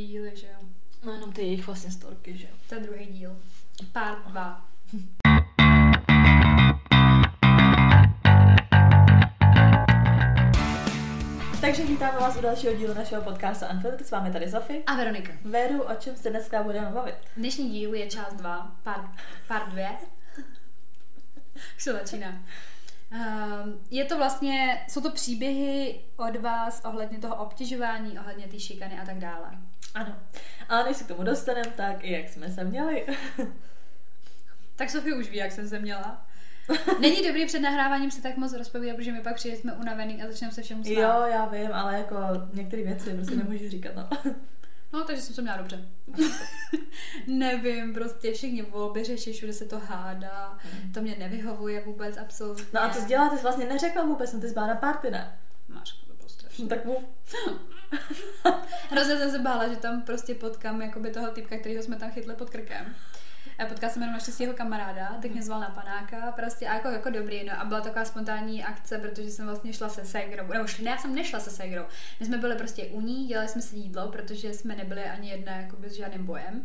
díly, že jo. No jenom ty jejich vlastně storky, že jo. To je druhý díl. Part 2. Takže vítáme vás u dalšího dílu našeho podcastu Unfiltered. S vámi tady Sofie. A Veronika. Veru, o čem se dneska budeme bavit? Dnešní díl je část 2, part, part 2. Už to začíná. Um, je to vlastně, jsou to příběhy od vás ohledně toho obtěžování, ohledně té šikany a tak dále. Ano. Ale než se k tomu dostaneme, tak i jak jsme se měli. Tak Sofie už ví, jak jsem se měla. Není dobrý před nahráváním se tak moc rozpovídat, protože my pak přijde jsme unavený a začneme se všemu smát. jo, já vím, ale jako některé věci prostě nemůžu říkat, no. No, takže jsem to měla dobře. Nevím, prostě všichni volby řeší, všude se to hádá, to mě nevyhovuje vůbec absolutně. No a co jsi dělala? Ty jsi vlastně neřekla vůbec, no ty jsi byla na party, ne? Máš to bylo strašné. No, tak mu... Hrozně jsem se bála, že tam prostě potkám jakoby toho typka, kterýho jsme tam chytli pod krkem. A potkala jsem jenom naštěstí jeho kamaráda, tak mě zval na panáka, prostě a jako, jako dobrý, no a byla taková spontánní akce, protože jsem vlastně šla se ségrou, nebo šli, ne, já jsem nešla se ségrou, my jsme byli prostě u ní, dělali jsme si jídlo, protože jsme nebyli ani jedna jakoby s žádným bojem,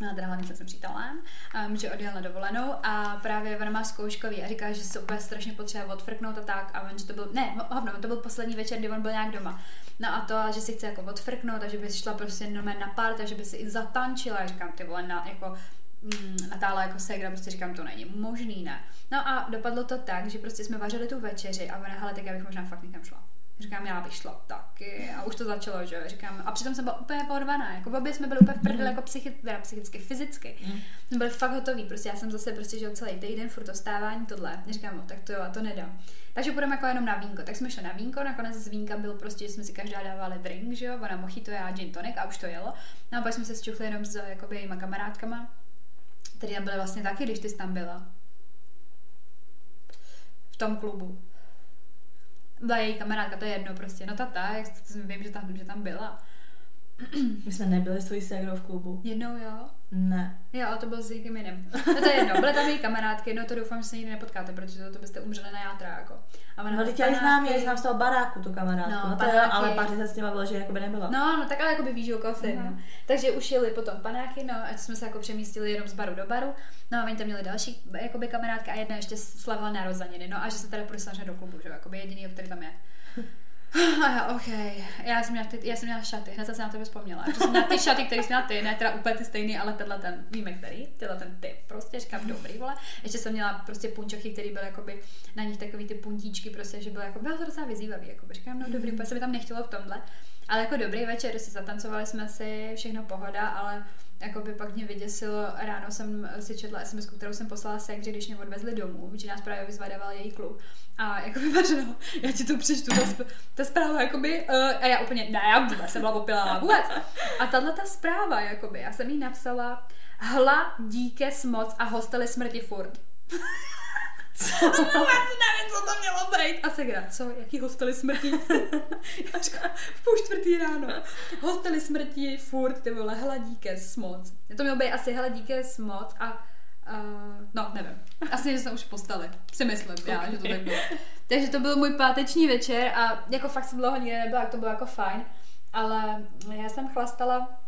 No, teda hlavně se svým přítelem, um, že odjel na dovolenou a právě ona má zkouškový a říká, že se úplně strašně potřebuje odfrknout a tak a on, že to byl, ne, hovno, to byl poslední večer, kdy on byl nějak doma. No a to, že si chce jako odfrknout a že by šla prostě normálně na pár, takže by si i zatančila, a říkám, ty vole, na, jako mm, natála jako segra, prostě říkám, to není možný, ne. No a dopadlo to tak, že prostě jsme vařili tu večeři a ona, hele, tak já bych možná fakt někam šla. Říkám, já bych šla taky. A už to začalo, že. Říkám, a přitom jsem byla úplně porvaná. Jako obě jsme byli úplně v prdeli, jako psychi, teda psychicky, fyzicky. Mm. Jsme byli fakt hotoví. Prostě já jsem zase prostě žil celý týden, furt stávání, tohle. Říkám, no, tak to jo, a to nedám. Takže půjdeme jako jenom na vínko. Tak jsme šli na vínko, nakonec z vínka byl prostě, že jsme si každá dávali drink, že jo, ona mojito, já gin tonic a už to jelo. No a pak jsme se zčuchli jenom s jakoby jejíma kamarádkama, které tam byly vlastně taky, když ty jsi tam byla. V tom klubu byla její kamarádka, to je jedno prostě, no ta ta, jak vím, že tam, že tam byla. My jsme nebyli s tvojí ségrou v klubu. Jednou jo? Ne. Jo, ale to byl s někým jiným. No to je jedno, byly tam její kamarádky, no to doufám, že se nikdy nepotkáte, protože to, to byste umřeli na játra, jako. A ona no, teď já ji znám, já ji znám z toho baráku, tu kamarádku. No, no to jo, ale pár se s nima bylo, že jakoby nebyla. No, no, tak ale jakoby víš, o si, no. Takže už jeli potom panáky, no, ať jsme se jako přemístili jenom z baru do baru. No a oni tam měli další jakoby kamarádka a jedna ještě slavila narozeniny, no a že se teda půjde do klubu, že jakoby jediný, který tam je. OK. Já jsem měla, ty, já jsem měla šaty, hned jsem se na to vzpomněla. Že jsem měla ty šaty, které jsem měla ty, ne teda úplně ty stejný, ale tenhle ten, víme který, tenhle ten typ, prostě říkám, dobrý, vole. Ještě jsem měla prostě punčochy, které byly jakoby na nich takový ty puntíčky, prostě, že bylo jako, bylo to docela vyzývavý, jako říkám, no dobrý, úplně se mi tam nechtělo v tomhle. Ale jako dobrý večer, si zatancovali jsme si, všechno pohoda, ale jako by pak mě vyděsilo, ráno jsem si četla SMS, kterou jsem poslala sekři, když mě odvezli domů, že nás právě vyzvadoval její klub. A jako by vařeno, já ti to přečtu, ta, sp- ta zpráva, jakoby, uh, a já úplně, ne, já vůbec jsem byla popilá, vůbec. A tahle ta zpráva, jakoby, já jsem jí napsala, hla, díke, smoc a hostely smrti furt. Co? vůbec nevím, co to mělo být. A Segra, co? Jaký hostely smrti? Já říkám, v půl čtvrtý ráno. Hostely smrti, furt, ty vole, hladíke, smoc. To mělo být asi hladíke, smoc a Uh, no, nevím. Asi že jsme už postali. Si myslím, okay. já, že to tak bylo. Takže to byl můj páteční večer a jako fakt jsem dlouho nikdy nebyla, tak to bylo jako fajn. Ale já jsem chlastala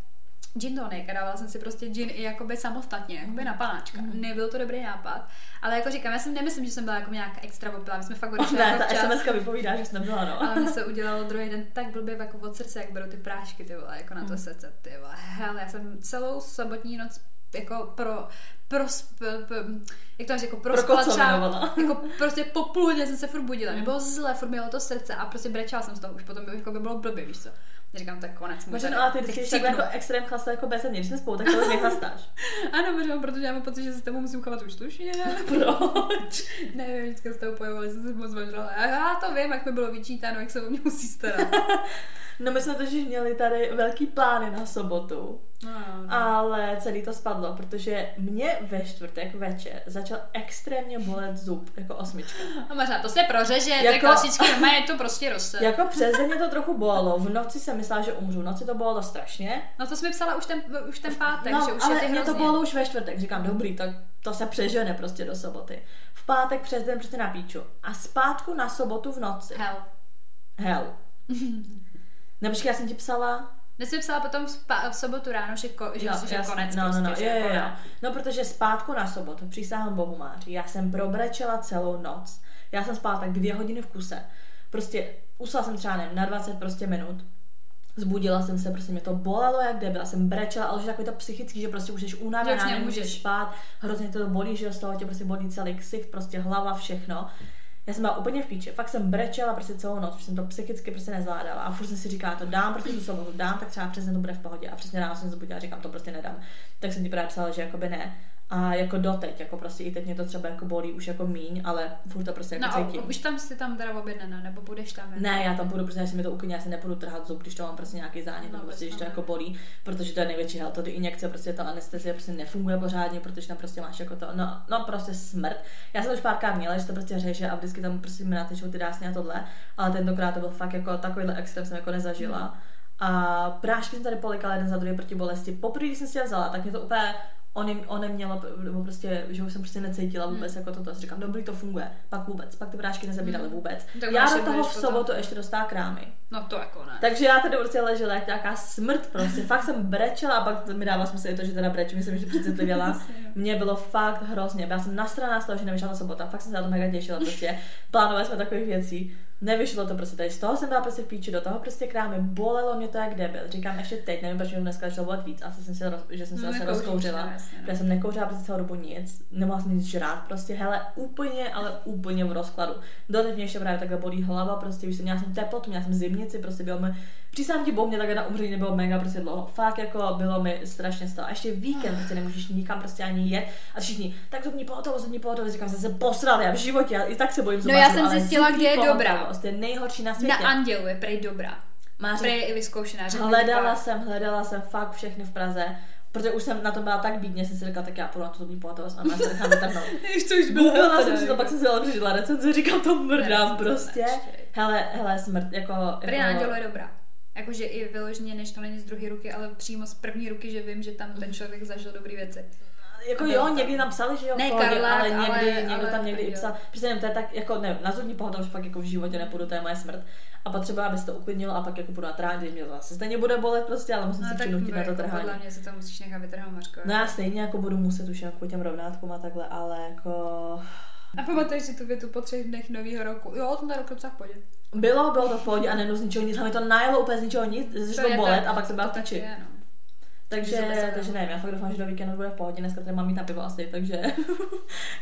gin tonic a dávala jsem si prostě gin i jakoby samostatně, jakoby na panáčka. Mm. Nebyl to dobrý nápad, ale jako říkám, já si nemyslím, že jsem byla jako nějak extra opila, my jsme fakt odešli oh, ne, jako ta. SMS vypovídá, že jsem byla, no. Ale mi se udělalo druhý den tak blbě jako od srdce, jak beru ty prášky, ty vole, jako na to mm. srdce, ty vole. Hele, já jsem celou sobotní noc jako pro, pro, jak to máš, jako pro, pro jako prostě po půl jsem se furt budila, mm. bylo zle, furt mělo to srdce a prostě brečela jsem z toho, už potom by, jako by bylo blbě, víš co. Říkám, tak konec. Možná, no, ale ty vždycky tak jako extrém chlasta jako bez mě, když jsme spolu, tak to nechlastáš. ano, možná, protože já mám pocit, že se s tebou musím chovat už slušně. Proč? Nevím, vždycky s tebou pojevali, jsem se moc važrala. A já to vím, jak mi bylo vyčítáno, jak se o mě musí starat. No my jsme totiž měli tady velký plány na sobotu. No, no. Ale celý to spadlo, protože mě ve čtvrtek večer začal extrémně bolet zub, jako osmička. A možná to se prořeže, jako, to je klasický, je to prostě roste. Jako přes den mě to trochu bolelo, v noci jsem myslela, že umřu, v noci to bolelo strašně. No to jsme psala už ten, už ten pátek, no, že už ale je ty mě to bolelo už ve čtvrtek, říkám, dobrý, tak to se přežene prostě do soboty. V pátek přes den prostě na píču. A zpátku na sobotu v noci. Hell. Hell. Nebo já jsem ti psala, Dnes jsem psala potom v, v sobotu ráno, že, ko, že, jo, že jasný, konec no, prostě, no, no, že jako jo, jo. ne. No, protože zpátku na sobotu, přísahám Bohu Máři, já jsem probrečela celou noc. Já jsem spala tak dvě hodiny v kuse. Prostě usla jsem třeba nevím, na 20 prostě minut. Zbudila jsem se, prostě mě to bolelo jak debil, jsem brečela, ale že takový to psychický, že prostě už jsi unavená, už nemůžeš spát, hrozně to bolí, že z toho tě prostě bolí celý ksicht, prostě hlava, všechno. Já jsem byla úplně v píči, fakt jsem brečela prostě celou noc, už jsem to psychicky prostě nezvládala a furt jsem si říkala, to dám, prostě tu sobotu dám, tak třeba přesně to bude v pohodě a přesně ráno jsem se zbudila říkám, to prostě nedám. Tak jsem ti právě psala, že jakoby ne. A jako doteď, jako prostě i teď mě to třeba jako bolí už jako míň, ale furt to prostě jako No a cítím. už tam si tam teda objednaná, nebo půjdeš tam? jako? Ne, já tam půjdu, protože já si mi to úplně, já si nepůjdu trhat zub, když to mám prostě nějaký zánět, No, no, prostě, když to jako bolí, protože to je největší hel, to ty injekce, prostě ta anestezie prostě nefunguje pořádně, protože tam prostě máš jako to, no, no prostě smrt. Já jsem to už párkrát měla, že to prostě řeže a vždycky tam prostě mi natečou ty dásně a tohle, ale tentokrát to byl fakt jako takovýhle extrém jsem jako nezažila. A prášky jsem tady polikala jeden za druhý proti bolesti. Poprvé, když jsem si je vzala, tak mě to úplně on, on mělo, nebo prostě, že už jsem prostě necítila vůbec Hmm. jako toto. Si říkám, dobrý, to funguje. Pak vůbec, pak ty prášky nezabíraly vůbec. Tak Já máš do toho v budeš potom- sobotu ještě dostala krámy. No to jako ne. Takže já tady prostě ležela jak nějaká smrt prostě. Fakt jsem brečela a pak mi dává smysl i to, že teda brečím, jsem ještě přecitlivěla. Mně bylo fakt hrozně. Já jsem nasraná z toho, že nevyšla ta sobota. Fakt jsem se na to mega těšila prostě. Plánovali jsme takových věcí. Nevyšlo to prostě tady. Z toho jsem byla prostě v píči, do toho prostě krámy. Bolelo mě to jak debil. Říkám ještě teď, nevím, proč mi dneska začalo bolet víc. Asi jsem se, roz, že jsem se No, zase rozkouřila. no, jasně, no. Já jsem nekouřila prostě celou dobu nic. Nemohla jsem nic žrát. Prostě hele, úplně, ale úplně v rozkladu. Doteď mě ještě právě takhle bolí hlava, prostě víš, co, měla jsem teplotu, měla jsem zimnici, prostě bylo mi, přísám ti bohu, mě takhle na umření nebylo mega prostě dlouho. Fakt jako bylo mi strašně z toho. A ještě víkend, prostě nemůžeš nikam prostě ani jet. A všichni, tak zubní pohotovost, zubní pohotovost, říkám, jsem se posral, já v životě, já i tak se bojím No já jsem zjistila, kde je dobrá. je nejhorší na světě. Na Andělu je prej dobrá. Máš Prej je i vyzkoušená. Hledala jsem, hledala jsem fakt všechny v Praze, protože už jsem na tom byla tak bídně, jsem si říkala, tak já půjdu na tu zubní pohotovost a má se nechám vytrhnout. To už bylo Googlila jsem si to, pak jsem si dala přežila recenzi, říkám, to mrdám Recenze prostě. Hele, hele, smrt, jako... Na jako je dobrá. Jakože i vyloženě, než to není z druhé ruky, ale přímo z první ruky, že vím, že tam ten člověk zažil dobré věci. jako jo, tam. někdy tam psali, že jo, Ne, pohodě, Karlák, ale někdy, ale- někdo ale tam někdy i jo. psal, prostě nevím, to je tak, jako nevím, na zubní pohotovost fakt jako v životě nepůjdu, to je moje smrt. A potřeba, aby se to uklidnilo a pak jako půjdu na trhání, když mě to zase stejně bude bolet prostě, ale musím No se přinutit na to jako trhání. podle mě se to musíš nechat vytrhnout, Mařko. No já stejně jako budu muset už jako těm rovnátkům a takhle, ale jako... A pamatuješ si tu větu po třech dnech nového roku? Jo, ten rok docela v pohodě. Bylo, bylo to v pohodě a nejenom z ničeho nic, a mi to najelo úplně z ničeho nic, začalo je bolet a pak jsem byla v to piči. je, no. Takže, Že se takže nevím, já fakt doufám, že do víkendu bude v pohodě, dneska tady mám mít na pivo asi, takže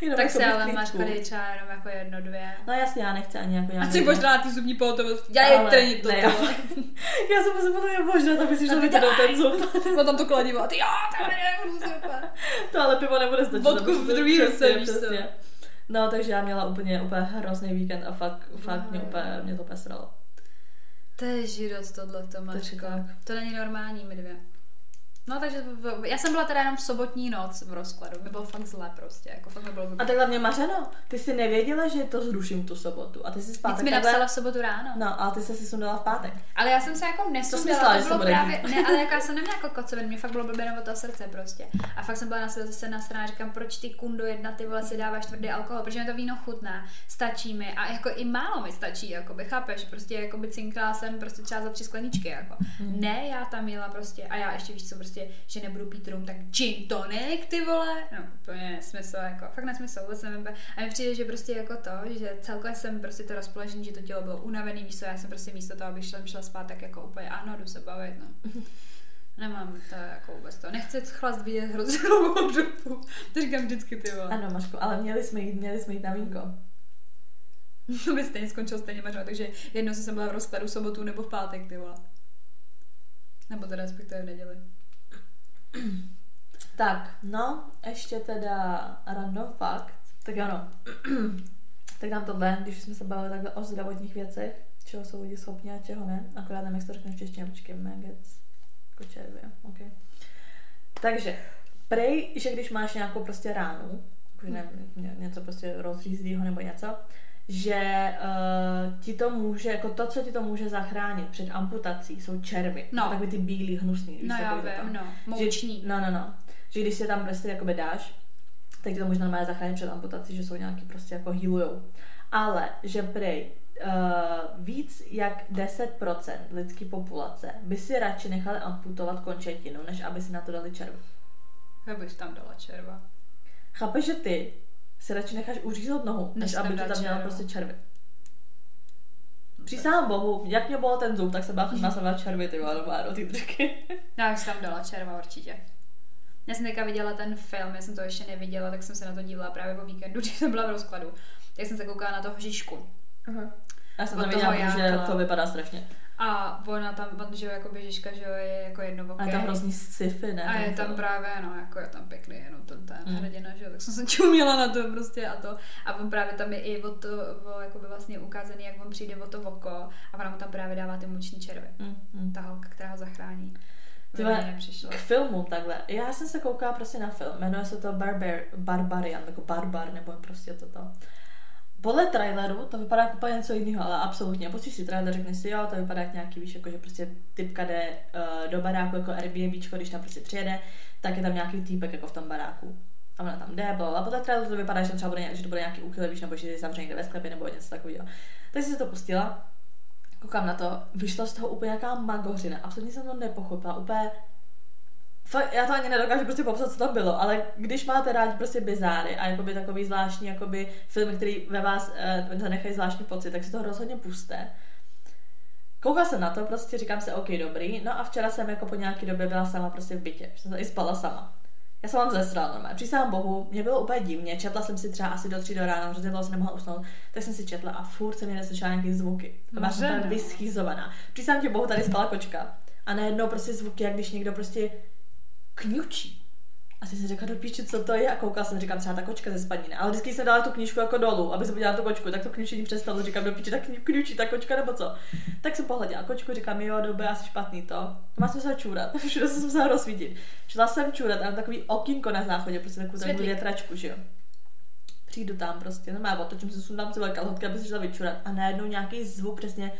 jenom Tak jako se ale máš tady třeba jenom jako jedno, dvě. No jasně, já nechci ani jako A nějaký... ty možná ty zubní pohotovost. Já je Ale- to není to. ne, já, já jsem podle mě možná, tam myslíš, A že daj. ten zub. Má tam to kladivo. A ty jo, to super. To ale pivo nebude stačit. Vodku v to- druhý ruce, víš co. No, takže já měla úplně, úplně hrozný víkend a fakt, fakt mě úplně, mě to úplně sralo. To je život tohleto, Mařko. tak. To není normální, my dvě. No takže já jsem byla teda jenom v sobotní noc v rozkladu. Mi bylo fakt zle prostě, jako fakt bylo A takhle mě mařeno, ty jsi nevěděla, že to zruším tu sobotu a ty jsi Nic zpátek mi takhle- napsala v sobotu ráno. No, ale ty jsi si sundala v pátek. Ale já jsem se jako nesundala, myslela, to bylo bude právě, dít? ne, ale jako já jsem neměla jako kocovin, mě fakt bylo blbě nebo toho srdce prostě. A fakt jsem byla na sebe zase nasraná, říkám, proč ty kundo jedna ty vole si dáváš tvrdý alkohol, protože mi to víno chutná, stačí mi a jako i málo mi stačí, jakoby, chápeš, prostě jako by cinkla jsem prostě třeba za tři skleničky, jako. Hmm. Ne, já tam jela prostě a já ještě víš co, prostě, že nebudu pít rum, tak gin tonic, ty vole, no úplně nesmysl, jako, fakt nesmysl, vůbec nevím, a mi přijde, že prostě jako to, že celkově jsem prostě to rozpoložení, že to tělo bylo unavený, víš co, já jsem prostě místo toho, abych šla, šla spát, tak jako úplně, ano, jdu se bavit, no. Nemám to jako vůbec to. Nechci chlast vidět hrozně dlouhou dobu. To říkám vždycky, ty vole. Ano, Maško, ale měli jsme jít, měli jsme jít na vínko. To by stejně skončil stejně mařo, takže jednou jsem byla v rozkladu v sobotu nebo v pátek, ty vole. Nebo teda respektive v neděli. Tak, no, ještě teda random fakt. Tak ano, tak nám tohle, když jsme se bavili takhle o zdravotních věcech, čeho jsou lidi schopni a čeho ne. Akorát nevím, jak to řekne v češtině, počkej, maggots, kočervy, ok. Takže, prej, že když máš nějakou prostě ránu, jakože ne, ně- něco prostě rozřízlýho nebo něco, že uh, ti to může, jako to, co ti to může zachránit před amputací, jsou červy. No. Takový ty bílý, hnusný. No já vím, no. Že, Mouční. no, no, no. Že když si tam prostě jakoby dáš, tak ti to možná normálně zachránit před amputací, že jsou nějaký prostě jako healujou. Ale, že prej, víc jak 10% lidské populace by si radši nechali amputovat končetinu, než aby si na to dali červu. Já bych tam dala červa. Chápeš, že ty si radši necháš uříznout nohu, než, Než aby dát tam měla prostě červy. Přísahám bohu, jak mě bolel ten zub, tak jsem byla chutná jsem dala červy, ty vole, do ty držky. Já si tam dala červa určitě. Já jsem teďka viděla ten film, já jsem to ještě neviděla, tak jsem se na to dívala právě po víkendu, když jsem byla v rozkladu. Tak jsem se koukala na toho Žižku. Já jsem to viděla, protože Jákla. to vypadá strašně. A ona tam, že jo, jako Žižka, že jo, je jako A jednoboký. je to hrozný sci-fi, ne? A je tam film. právě, no, jako je tam pěkný, jenom ten, ten Mm. hrdina, že jo, tak jsem se čuměla na to prostě a to. A on právě tam je i o to, o, jakoby vlastně ukázaný, jak on přijde o to oko a ona mu tam právě dává ty muční červy. Mm, mm. Ta holka, která ho zachrání. Ty Ty vole, nepřišla. K filmu takhle. Já jsem se koukala prostě na film. Jmenuje se to Barbar, Barbarian, jako Barbar, nebo prostě toto. Podle traileru to vypadá jako úplně něco jiného, ale absolutně. Pustíš si trailer, řekneš si, jo, to vypadá jak nějaký, víš, jako že prostě typka jde uh, do baráku jako Airbnb, když tam prostě přijede, tak je tam nějaký týpek jako v tom baráku. A ona tam jde, bla. podle traileru to vypadá, že, třeba bude, že to bude nějaký úchyl, víš, nebo že je zavřený ve sklepě, nebo něco takového. Tak jsem si to pustila, koukám na to, vyšlo z toho úplně nějaká magořina, absolutně jsem to nepochopila, úplně Fakt, já to ani nedokážu prostě popsat, co tam bylo, ale když máte rádi prostě bizáry a jakoby takový zvláštní jakoby filmy, který ve vás uh, zanechají zvláštní pocit, tak si to rozhodně puste. Koukala jsem na to, prostě říkám si, OK, dobrý. No a včera jsem jako po nějaký době byla sama prostě v bytě, jsem i spala sama. Já jsem vám zesrala normálně. Přísahám bohu, mě bylo úplně divně, četla jsem si třeba asi do tří do rána, dlouho jsem nemohla usnout, tak jsem si četla a furt jsem mě neslyšela nějaký zvuky. A byla jsem vyschýzovaná. Přísahám ti bohu, tady spala kočka. A najednou prostě zvuky, jak když někdo prostě kňučí. A ty si řekla do píči, co to je a koukala jsem, říkám třeba ta kočka ze spaniny. Ale vždycky jsem dala tu knížku jako dolů, aby se podívala tu kočku, tak to kňučení přestalo, říkám do píči, tak kňučí ta kočka nebo co. Tak jsem pohleděla kočku, říkám, jo, dobré, asi špatný to. Má jsem se čůrat, všude jsem se rozsvítit. Šla jsem čůrat mám takový okýnko na záchodě, prostě takovou takovou větračku, že jo. Přijdu tam prostě, no má otočím se, sundám velké kalhotky, aby se šla vyčurat a najednou nějaký zvuk přesně,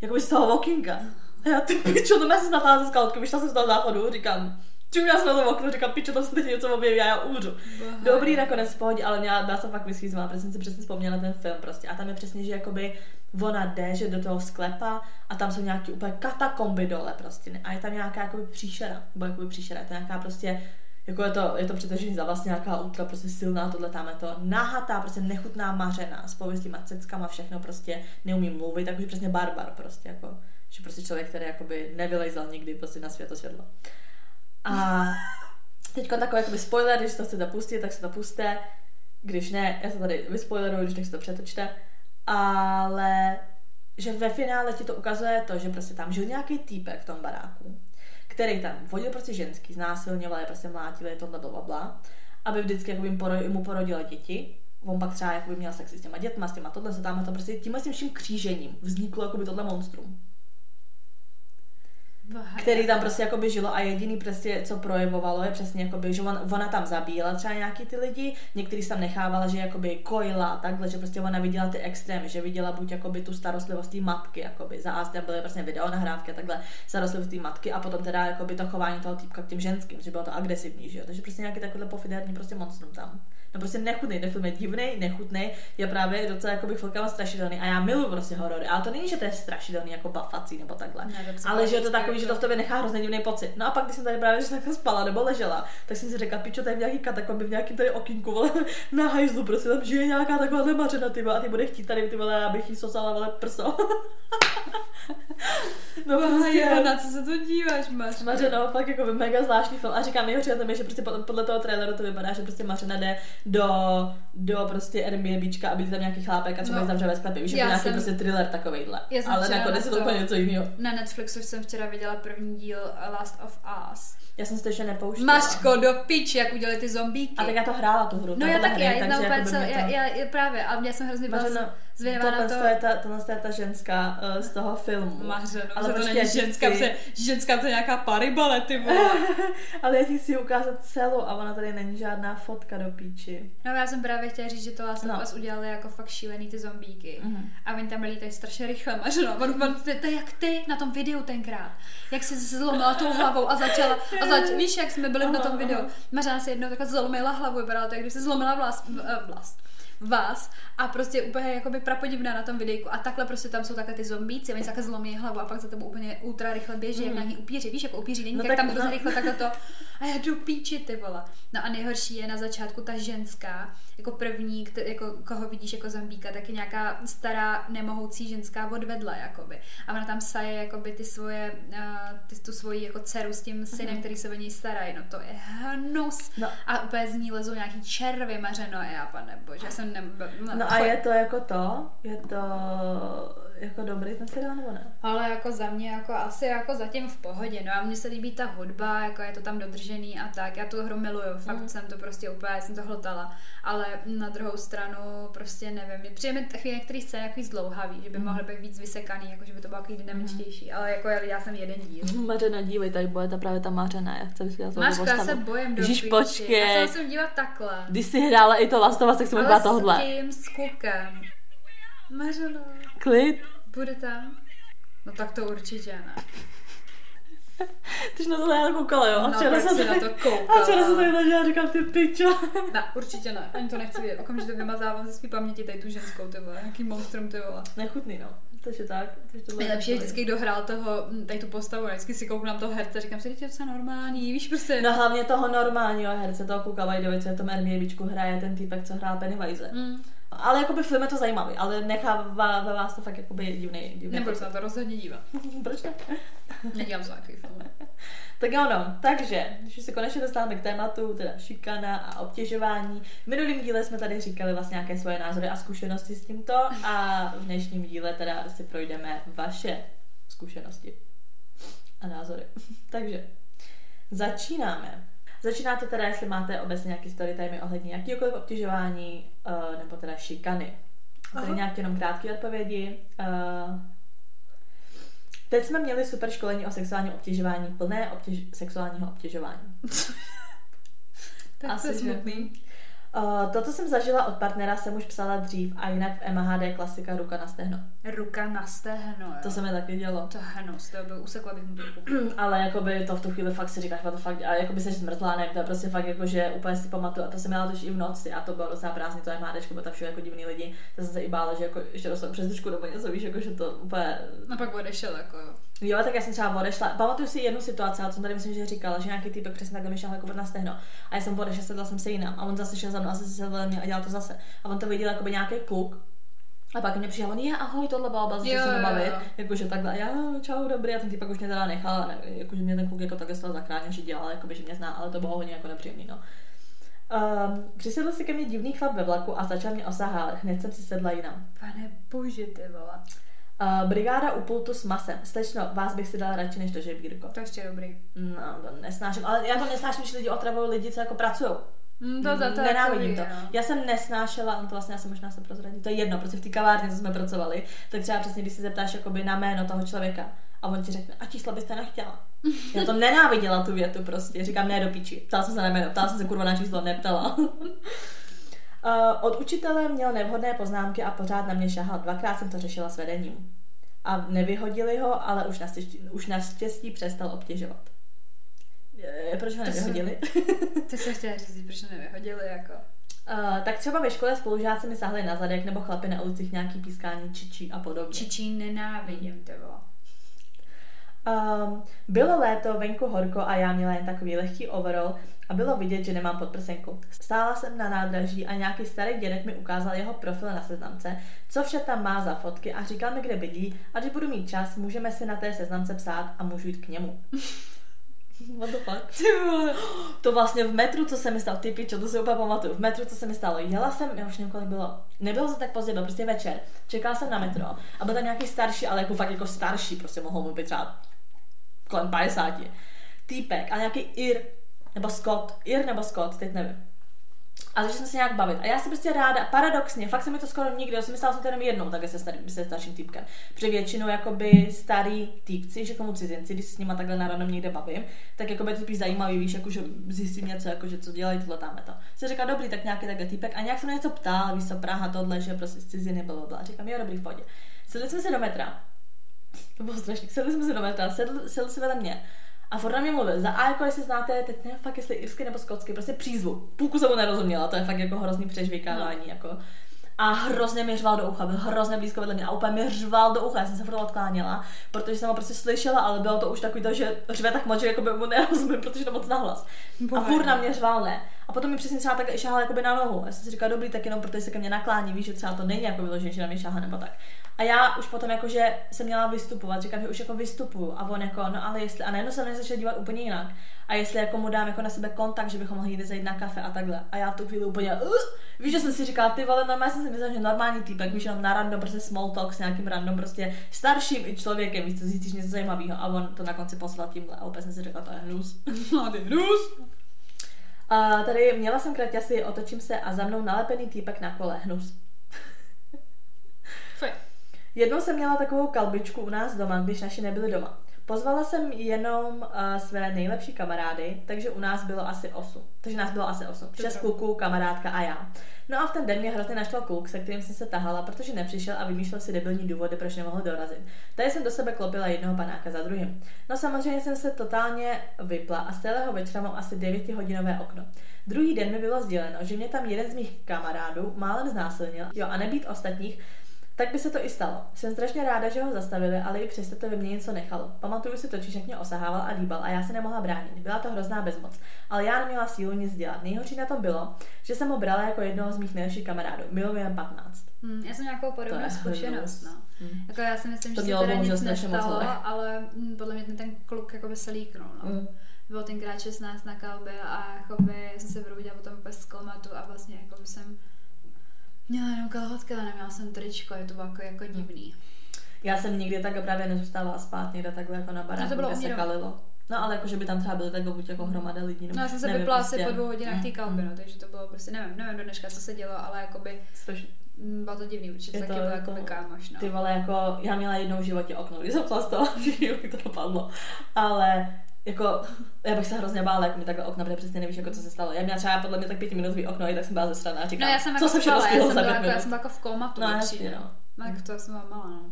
jakoby z toho okýnka. A já ty pičo, to jsem natáhla ze kalhotky, vyšla jsem z toho záchodu, říkám, čím já jsem na to okno, říkám, pičo, tam se teď něco objeví a já umřu. Dobrý nakonec pohodě, ale měla, byla jsem fakt vyschýzovaná, protože jsem si přesně vzpomněla na ten film prostě. A tam je přesně, že jakoby ona jde, že do toho sklepa a tam jsou nějaký úplně katakomby dole prostě. A je tam nějaká jakoby příšera, nebo jakoby příšera, je to nějaká prostě jako je to, je to přetažený za vlastně nějaká ultra prostě silná, tohle tam je to nahatá, prostě nechutná mařena s pověstýma ceckama, všechno prostě neumí mluvit, takže přesně barbar prostě jako, že prostě člověk, který jakoby nevylejzal nikdy prostě na světo světlo. A teď takový jakoby spoiler, když to chcete pustit, tak se to puste. Když ne, já to tady vyspoileruju, když si to přetočte. Ale že ve finále ti to ukazuje to, že prostě tam žil nějaký týpek v tom baráku, který tam vodil prostě ženský, znásilňoval je, prostě mlátili, tohle, bla, bla, aby vždycky jakoby mu porodila děti. On pak třeba jakoby měl sex s těma dětma, s těma tohle, se tam to prostě tímhle s tím vším křížením vzniklo jakoby tohle monstrum který tam prostě jakoby žilo a jediný prostě, co projevovalo, je přesně jakoby, že on, ona tam zabíjela třeba nějaký ty lidi, některý tam nechávala, že jakoby kojila a takhle, že prostě ona viděla ty extrémy, že viděla buď jakoby tu starostlivost té matky, jakoby. Za A tam byly prostě video nahrávky a takhle starostlivost té matky a potom teda jakoby to chování toho týpka k těm ženským, že bylo to agresivní, že jo, takže prostě nějaký takovýhle pofiderní prostě monstrum tam. No prostě nechutný, ten film je divný, nechutný, je právě docela jakoby chvilkama strašidelný a já miluji prostě horory, ale to není, že to je strašidelný jako bafací nebo takhle. Ne, Ale že je to takový, že to v tobě nechá hrozně divný pocit. No a pak, když jsem tady právě že takhle spala nebo ležela, tak jsem si řekla, pičo, tady v nějaký katakomby, v nějakým tady okýnku, vole, na hajzlu, prostě tam žije nějaká taková mařena, ty a ty bude chtít tady, ty vole, abych jí sosala, vole, prso. no prostě, Prostě... na co se to díváš, máš? Mařeno, fakt jako mega zvláštní film. A říkám, nejhorší na tom je, že prostě podle, toho traileru to vypadá, že prostě Mařena jde do, do prostě Airbnbčka, aby tam nějaký chlápek a třeba No. zavře ve sklepě. Víš, Já jako nějaký jsem- prostě thriller takovejhle. Já Ale nakonec na je to úplně něco jiného. Na Netflixu jsem včera viděla první díl Last of Us. Já jsem si to ještě nepouštěla. Mařko, do piči, jak udělali ty zombíky. A tak já to hrála tu hru. No já taky, já hry, znám takže mě já, já, já, právě, a mě jsem hrozně byla zvědavá na tohle to. to... je ta, tohle to je ta ženská uh, z toho filmu. Mařeno, Ale že to není ženská, chci- ženská to je nějaká paribale, ty. Ale já ti chci ukázat celou a ona tady není žádná fotka do píči. No já jsem právě chtěla říct, že to Last No. udělali jako fakt šílený ty zombíky. Mhm. A oni tam lítají strašně rychle, mařeno. On, on, to, to, je jak ty na tom videu tenkrát. Jak jsi se zlomila tou hlavou a začala, a zač, víš, jak jsme byli na tom Aha, videu. aha. Mařena si jednou takhle zlomila hlavu, vypadalo to, jak když se zlomila vlast, eh, vlast. Vás a prostě úplně jakoby prapodivná na tom videjku a takhle prostě tam jsou takhle ty zombíci, oni se takhle zlomí hlavu a pak za tebou úplně ultra rychle běží, mm. jak nějaký upíři, víš, jako upíři není, No tak- tak tam hrozně no. rychle takhle to a já jdu píči ty vole. No a nejhorší je na začátku ta ženská, jako první, kte, jako koho vidíš jako zombíka, tak je nějaká stará nemohoucí ženská od vedle, jakoby. A ona tam saje jakoby ty svoje, uh, ty, tu svoji jako dceru s tím synem, Mhm. který se o něj starají, no to je hnus. No. A úplně z ní lezou nějaký červy mařeno a já, pane bože, já jsem ne... No a je to jako to? Je to jako dobrý ten seriál nebo ne? Ale jako za mě jako asi jako zatím v pohodě, no a mně se líbí ta hudba, jako je to tam dodržený a tak, já tu hru miluju, fakt Mm. jsem to prostě úplně, jsem to hltala, ale na druhou stranu prostě nevím, mě přijde mi chvíli některý scény jako zdlouhavý, že by Mm. mohly být víc vysekaný, jako že by to bylo takový dynamičtější, ale jako já, jsem jeden díl. Mařena, dívej, tady bude ta právě ta Mařena, já chci vysvětlit Máš, já se bojím do Ježíš, píči. počkej. Já se musím dívat takhle. Když jsi hrála i to Last of Us, tak jsem byla s tohle. tím s klukem. Mařeno, Klid. bude tam? No tak to určitě ne. Ty jsi na to já koukala, jo? A No, včera tak jsem na to koukala. A včera jsem tady ležela a říkám, ty pičo. Ne, určitě ne, ani to nechci vědět. Okamžitě vymazávám ze svý paměti tady tu ženskou, ty vole, nějaký monstrum, ty vole. Nechutný, no. Takže tak. Takže to Nejlepší je vždycky, kdo hrál toho, hm, tady tu postavu, a vždycky si koukám toho herce, říkám si, že je docela normální, víš, prostě. No hlavně toho normálního herce, toho kluka Vajdovi, co je to Mermievičku, hraje ten týpek, co hrál Pennywise. Mm, Ale jakoby film je to zajímavý, ale nechává ve vás to fakt jakoby divný. divný nebudu se na to rozhodně dívat. Proč ne? Nedívám se na takový film. Tak ano, takže, když se konečně dostáváme k tématu, teda šikana a obtěžování. V minulém díle jsme tady říkali vlastně nějaké svoje názory a zkušenosti s tímto a v dnešním díle teda si projdeme vaše zkušenosti a názory. takže, začínáme. Začínáte teda, jestli máte obecně nějaký story time ohledně jakýkoliv obtěžování uh, nebo teda šikany. Tady Aha. nějaké jenom krátké odpovědi. Uh, Teď jsme měli super školení o sexuálním obtěžování, plné obtěž- sexuálního obtěžování. Tak Asi, to je že? Uh, to, co jsem zažila od partnera, jsem už psala dřív a jinak v MHD klasika ruka na stehno. Ruka na stehno, jo. To se mi taky dělo. To hnus, to byl, usekla bych mu ruku. Ale jakoby to v tu chvíli fakt si říkáš, the fuck, a jakoby jsi zmrzlá, nevím, to je prostě fakt jako, že úplně si pamatuju, a to jsem měla totiž i v noci, a to bylo docela prázdný, to MHDčko, bylo tam všude jako divný lidi, to jsem se i bála, že jako ještě dostanu přes nebo něco, víš, jako, že to úplně No pak odešel, jako jo. Jo, tak já jsem třeba odešla. Pamatuju si jednu situaci, ale to jsem tady myslím, že říkala, že nějaký typ přesně takhle mi šel jako na stehno. A já jsem odešla, sedla jsem se jinam. A on zase šel za mnou a zase se vedle mě a dělal to zase. A on to viděl jako by nějaký kluk. A pak mě přišel, on je ahoj, tohle byla začal Jo, se bavit, jakože takhle, já, čau, dobrý, a ten typ pak už mě teda nechal, ne, jakože mě ten kluk jako takhle z toho zachránil, že dělal, jakoby, že mě zná, ale to bylo hodně jako nepříjemný, no. Um, přisedl si ke mně divný chlap ve vlaku a začal mě osahávat. Hned jsem si sedla jinam. Pane bože, ty vole. Uh, brigáda u pultu s masem. Slečno, vás bych si dala radši než to žebírko. To ještě dobrý. No, to nesnáším. Ale já to nesnáším, když lidi otravují lidi, co jako pracují. Mm, to, to, to, Nenávidím to. to. no. Já jsem nesnášela, no to vlastně já jsem možná se prozradit, to je jedno, protože v té kavárně, co jsme pracovali, tak třeba přesně, když se zeptáš jakoby na jméno toho člověka a on ti řekne, a čísla byste nechtěla. Já to nenáviděla tu větu prostě, říkám ne do píči. Ptala jsem se na jméno, ptala jsem se kurva na číslo, neptala. Uh, od učitele měl nevhodné poznámky a pořád na mě šahal. Dvakrát jsem to řešila s vedením. A nevyhodili ho, ale už naštěstí, už naštěstí přestal obtěžovat. E, proč ho To jsem- nevyhodili? Ty se chtěla říct, proč to nevyhodili, jako. Uh, tak třeba ve škole spolužáci mi sahli na zadek nebo chlapi na ulicích nějaký pískání čičí a podobně. Čičí nenávidím, ty vole. Um, bylo léto, venku horko a já měla jen takový lehký overall a bylo vidět, že nemám podprsenku. Stála jsem na nádraží a nějaký starý dědek mi ukázal jeho profil na seznamce, co vše tam má za fotky a říkal mi, kde bydlí a když budu mít čas, můžeme si na té seznamce psát a můžu jít k němu. What the fuck? Ty vole. To vlastně v metru, co se mi stalo, ty pičo, to si úplně pamatuju, v metru, co se mi stalo, jela jsem, já už nevím, kolik bylo, nebylo to tak pozdě, byl prostě večer, čekala jsem na metro a byl tam nějaký starší, ale jako fakt jako starší, prostě mohl mu být třeba kolem 50. Týpek a nějaký Ir, nebo Scott, Ir nebo Scott, teď nevím. A začali jsme se nějak bavit. A já si prostě ráda, paradoxně, fakt se mi to skoro nikdy, já jsem myslela jsem to jenom jednou takhle se, starý, se starším týpkem. Protože většinou jakoby starý týpci, že komu cizinci, když se s nima takhle na random někde bavím, tak jakoby je to spíš zajímavý, víš, jako že zjistím něco, jako že co dělají tohle tam to. Se říká, dobrý, tak nějaký takhle týpek. A nějak jsem něco ptal, víš co, Praha, tohle, že prostě z ciziny, bla, bla, bla. Říkám, jo, dobrý, v pohodě. Sedli jsme se do metra. To bylo strašně. Sedli jsme se do metra, sedl, sedl si vedle mě. A furt na mě mluvil. Za A, jako jestli znáte, teď nevím fakt, jestli irsky nebo skotsky, prostě přízvu. Půlku jsem mu nerozuměla, to je fakt jako hrozný přežvykávání, jako. a hrozně mi řval do ucha, byl hrozně blízko vedle mě a úplně mi řval do ucha, já jsem se furt odkláněla, protože jsem ho prostě slyšela, ale bylo to už takový to, že řve tak moc, že jako by mu nerozumím, protože to moc nahlas. A furt na mě řval, ne. A potom mi přesně třeba tak šáhal jakoby na nohu. Já jsem si říkala, dobrý, tak jenom protože se ke mně naklání, víš, že třeba to není jako bylo, že na mě šáhá nebo tak. A já už potom jakože jsem měla vystupovat, říkám, že už jako vystupuju a on jako, no ale jestli, a najednou se na začal dívat úplně jinak. A jestli jako mu dám jako na sebe kontakt, že bychom mohli jít zajít na kafe a takhle. A já v tu chvíli úplně, uh, víš, že jsem si říkala, ty vole, normálně jsem si myslela, že normální týpek, víš, jenom na random, prostě small talk s nějakým random, prostě starším i člověkem, víš, co zjistíš něco zajímavého. A on to na konci poslal tímhle a opět jsem si řekla, to je hnus. Mladý hnus. A tady měla jsem kraťasy, otočím se a za mnou nalepený týpek na kole, hnus. Jednou jsem měla takovou kalbičku u nás doma, když naši nebyli doma. Pozvala jsem jenom uh, své nejlepší kamarády, takže u nás bylo asi 8. Takže nás bylo asi 8. Šest kluků, kamarádka a já. No a v ten den mě hrozně naštval kluk, se kterým jsem se tahala, protože nepřišel a vymýšlel si debilní důvody, proč nemohl dorazit. Tady jsem do sebe klopila jednoho panáka za druhým. No samozřejmě jsem se totálně vypla a z celého večera mám asi 9 hodinové okno. Druhý den mi bylo sděleno, že mě tam jeden z mých kamarádů málem znásilnil, jo, a nebýt ostatních, tak by se to i stalo. Jsem strašně ráda, že ho zastavili, ale i přesto to ve mně něco nechalo. Pamatuju si totiž, jak mě osahával a líbal a já se nemohla bránit. Byla to hrozná bezmoc. Ale já neměla sílu nic dělat. Nejhorší na tom bylo, že jsem ho brala jako jednoho z mých nejlepších kamarádů. Bylo mi jen 15. Hmm, já jsem nějakou podobnou zkušenost, no. Hmm. Jako já si myslím, To že se teda nic moc nestalo, ale. hm, podle mě ten, ten kluk jako by se líknul, no. Mm. Bylo tenkrát 16 na kalbě a jakoby jsem se probudila potom úplně z komatu a vlastně jako jsem měla jenom kalhotky, ale neměla jsem tričko, je to bylo jako, jako divný. Já jsem nikdy tak právě nezůstávala spát někde takhle jako na baráku, No to bylo kde se kalilo. No ale jako, že by tam třeba byly takhle buď jako hromada lidí. nebo No já jsem se nevím, vypla prostě. asi po dvou hodinách té kalby, mm. no, takže to bylo prostě, nevím, nevím do dneška, co se dělo, ale jakoby Strašně. mm, bylo to divný, určitě Je taky to byl jako- kámoš, no. Ty vole, jako, já měla jednou v životě okno, když jsem jak to dopadlo. Ale jako, já bych se hrozně bála, jako mi takhle okna, protože přesně nevíš, jako co se stalo. Já měla třeba podle mě tak pětiminutový okno, i tak jsem byla zesraná a říkám, No já jsem co jako se všechno stihlo jsem, za byla pět jako, já jsem jako v komatu, No no, jasně, no. no. Tak to jsem byla malá, no.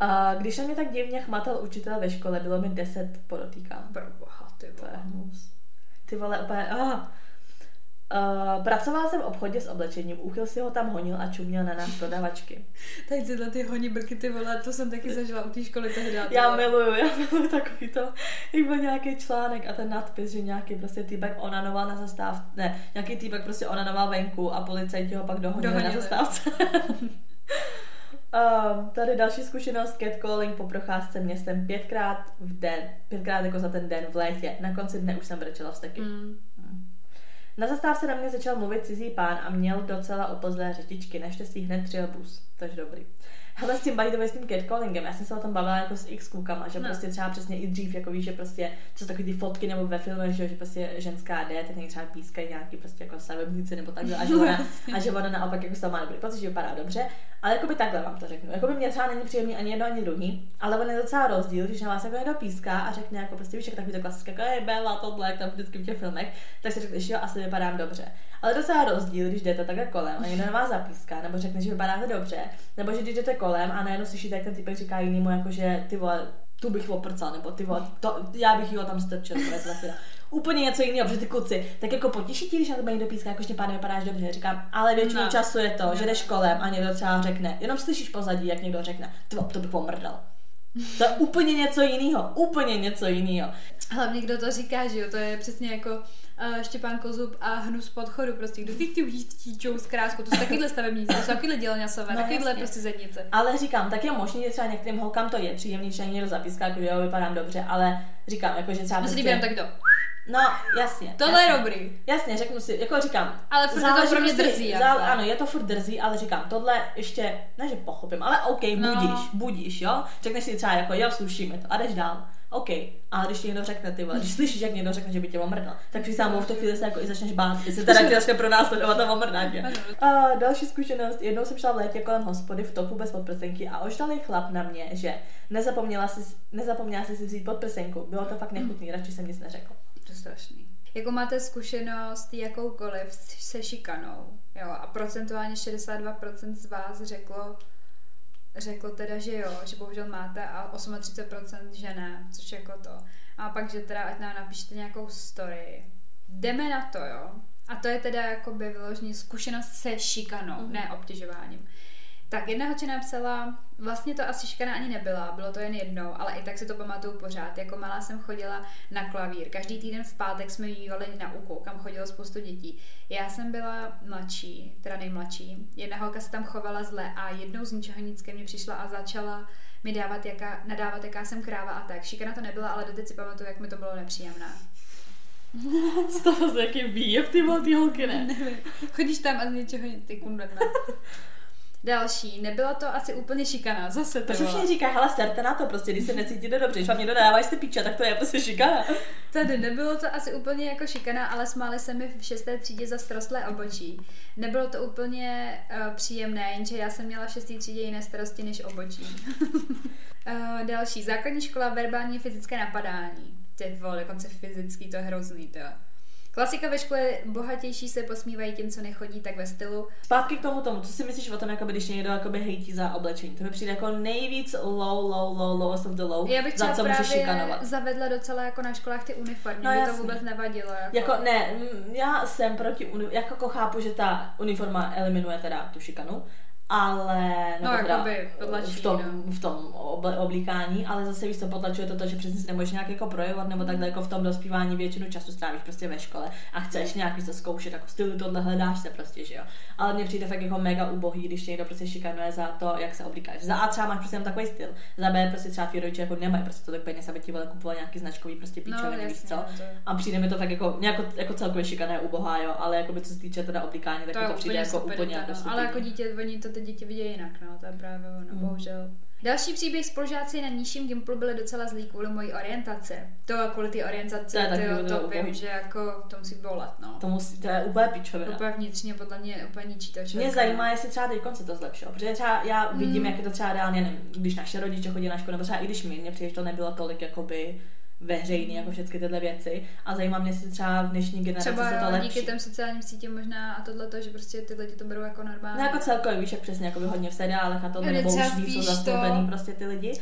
A když se mě tak divně chmatal učitel ve škole, bylo mi 10 podotýkám. Pro boha, ty To je vole. hnus. Ty vole, ah. Uh, pracovala jsem v obchodě s oblečením, úchyl si ho tam honil a čuměl na nás prodavačky. Tak tyhle ty honí brky, ty vole, to jsem taky zažila u té školy tehdy. Já miluju, já miluju takový to, jak byl nějaký článek a ten nadpis, že nějaký prostě týpek onanoval na zastávce, ne, nějaký týpek prostě onanoval venku a policajti ho pak dohonili, Dohonili. na zastávce. Um, tady další zkušenost, catcalling po procházce městem pětkrát v den, pětkrát jako za ten den v létě. Na konci dne už jsem brečela vzteky. Mm. Na zastávce na mě začal mluvit cizí pán a měl docela oplzlé řetičky. Naštěstí hned přijel bus. Takže dobrý. Hele, s tím by the way, s tím catcallingem, já jsem se o tom bavila jako s x klukama, že No. prostě třeba přesně i dřív, jako víš, že prostě, co jsou takový ty fotky nebo ve filmech, že, že prostě ženská jde, tak třeba pískají nějaký prostě jako stavebníci nebo takhle a že ona, a že ona naopak jako z toho má dobrý pocit, že vypadá dobře, ale jako by takhle vám to řeknu. Jako by mě třeba není příjemný ani jedno, ani druhý, ale on je docela rozdíl, když na vás jako někdo píská a řekne jako prostě víš, jak takový to klasické, jako je Bella, tohle, jak tam vždycky v těch filmech, tak si řekneš, jo, asi vypadám dobře. Ale docela rozdíl, když jdete takhle kolem a někdo na vás zapíská, nebo řekne, že vypadáte dobře, nebo že když jdete kolem a najednou slyšíte, jak ten typek říká jinému, jako že ty vole, tu bych oprcal, nebo ty vole, to, já bych ho tam strčil, to je za chvíli. Úplně něco jiného, protože ty kluci, tak jako potěší tě, když na tebe někdo píská, jako že páne vypadáš dobře, říkám, ale většinu No. času je to, že No. jdeš kolem a někdo třeba řekne, jenom slyšíš pozadí, jak někdo řekne, vole, to bych omrdal. To je úplně něco jiného, úplně něco jiného. Hlavně kdo to říká, že jo, to je přesně jako uh, Štěpán Kozub a hnus podchodu, prostě kdo ty ty tíčou z krásku, to jsou takovýhle stavebníci, to jsou takovýhle dělňasové, No, takovýhle jasně. prostě zednice. Ale říkám, tak je možný, že třeba některým holkám to je příjemný, že někdo zapíská, jako jo, vypadám dobře, ale říkám, jako, že třeba To se prostě... tak do. No, jasně. Tohle jasně. je dobrý. Jasně, řeknu si, jako říkám. Ale furt je to pro mě prostě- drzí, zál- jako. Ano, je to furt drzí, ale říkám, tohle ještě, ne že pochopím, ale OK, No. budíš, budíš, jo? Řekneš si třeba jako, jo, sluší mi to a jdeš dál. OK, ale když ti někdo řekne, ty vole, když slyšíš, jak někdo řekne, že by tě omrdal, tak při v tu chvíli se jako i začneš bát, jestli teda tě začne pronásledovat a omrdá tě. A další zkušenost. Jednou jsem šla v létě kolem hospody v topu bez podprsenky a oždalý chlap na mě, že nezapomněla si, nezapomněla si si vzít podprsenku. Bylo to fakt nechutný, radši jsem nic neřekl. To je strašný. Jako máte zkušenost jakoukoliv se šikanou, jo, a procentuálně 62% z vás řeklo, řeklo teda, že jo, že bohužel máte a 38% že ne, což jako to. A pak, že teda ať nám napíšete nějakou story. Jdeme na to, jo. A to je teda jakoby vyloženě zkušenost se šikanou, mm. ne obtěžováním. Tak jedna holčina napsala, vlastně to asi šikana ani nebyla, bylo to jen jednou, ale i tak si to pamatuju pořád. Jako malá jsem chodila na klavír. Každý týden v pátek jsme mývali na úkol, kam chodilo spoustu dětí. Já jsem byla mladší, teda nejmladší. Jedna holka se tam chovala zle a jednou z ničeho nic ke mně přišla a začala mi dávat, jaká, nadávat, jaká jsem kráva a tak. Šikana to nebyla, ale doteď si pamatuju, jak mi to bylo nepříjemné. Z toho z jaký výjev ty ty holky, ne? Nevím. Chodíš tam a z něčeho ty kundeme. Další, nebyla to asi úplně šikana, zase to Prostě všichni říká, hele, sterte na to, prostě, když se necítíte dobře, když vám někdo dáváš ty píče, tak to je prostě šikana. Tady nebylo to asi úplně jako šikana, ale smáli se mi v šesté třídě za strostlé obočí. Nebylo to úplně uh, příjemné, jenže já jsem měla v šesté třídě jiné starosti než obočí. uh, další, základní škola verbální fyzické napadání. Ty vole, dokonce fyzický, to je hrozný, to Klasika ve škole bohatější se posmívají tím, co nechodí, tak ve stylu. Zpátky k tomu tomu, co si myslíš o tom, jakoby, když někdo jakoby hejtí za oblečení? To mi přijde jako nejvíc low, low, low, lowest of the low, Já bych za co můžeš šikanovat. zavedla docela jako na školách ty uniformy, no, jasný. to vůbec nevadilo. Jako... jako ne, já jsem proti, uni- jako chápu, že ta uniforma eliminuje teda tu šikanu, ale no, jakoby potlačí, v tom, no. v tom oblíkání, ale zase víš, to potlačuje to, to, že přesně si nemůžeš nějak jako projevovat, nebo takhle jako v tom dospívání většinu času strávíš prostě ve škole a chceš nějaký se zkoušet, jako stylu tohle hledáš se prostě, že jo. Ale mně přijde fakt jako mega ubohý, když někdo prostě šikanuje za to, jak se oblíkáš. Za A třeba máš prostě takový styl, za B prostě třeba tvý rodiče jako nemají prostě tolik peněz, aby ti vole nějaký značkový prostě píčoviny, no, víš co. No, to... A přijde mi to fakt jako, jako, jako celkově šikané ubohá, jo, ale jako by co se týče teda oblíkání, tak to, to přijde jako úplně jako Ale jako dítě, oni to ty děti vidí jinak no, to je právě ono, mm. bohužel. Další příběh spolužáci na nižším Gimplu byli docela zlí kvůli mojí orientaci. To kvůli ty orientaci, to, je to, to vím, že jako to musí bolet, no. To, musí, to je úplně pičovina. Úplně vnitřně podle mě úplně ničí to člověka. Mě zajímá, jestli třeba teď se to zlepšilo, protože třeba já vidím, mm. jak je to třeba reálně, nevím, když naše rodiče chodí na školu, nebo třeba i když mi, mně přijde, že to nebylo tolik jakoby veřejný, jako všechny tyhle věci. A zajímá mě, jestli třeba v dnešní generaci třeba, se to lepší. díky těm sociálním sítím možná a tohle to, že prostě ty lidi to berou jako normálně. No jako celkově, víš, jak přesně jako hodně v seriálech a tohle, nebo už víc jsou zastoupený to... prostě ty lidi.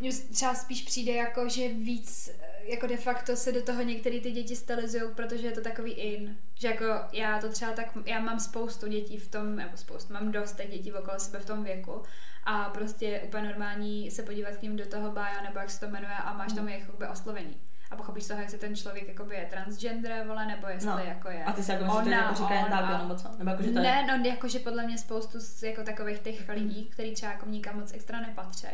Mně třeba spíš přijde jako, že víc jako de facto se do toho některé ty děti stylizují, protože je to takový in. Že jako já to třeba tak, já mám spoustu dětí v tom, nebo spoustu, mám dost těch dětí okolo sebe v tom věku a prostě je úplně normální se podívat k ním do toho bája, nebo jak se to jmenuje a máš tam jejich oslovení a pochopíš toho, jestli ten člověk jakoby je transgender, vole, nebo jestli no. jako je A ty si jako myslíš, že to jako říká jen tak, nebo co? Nebo jako, že to ne, je... no jakože podle mě spoustu z, jako takových těch lidí, kteří třeba jako nikam moc extra nepatří,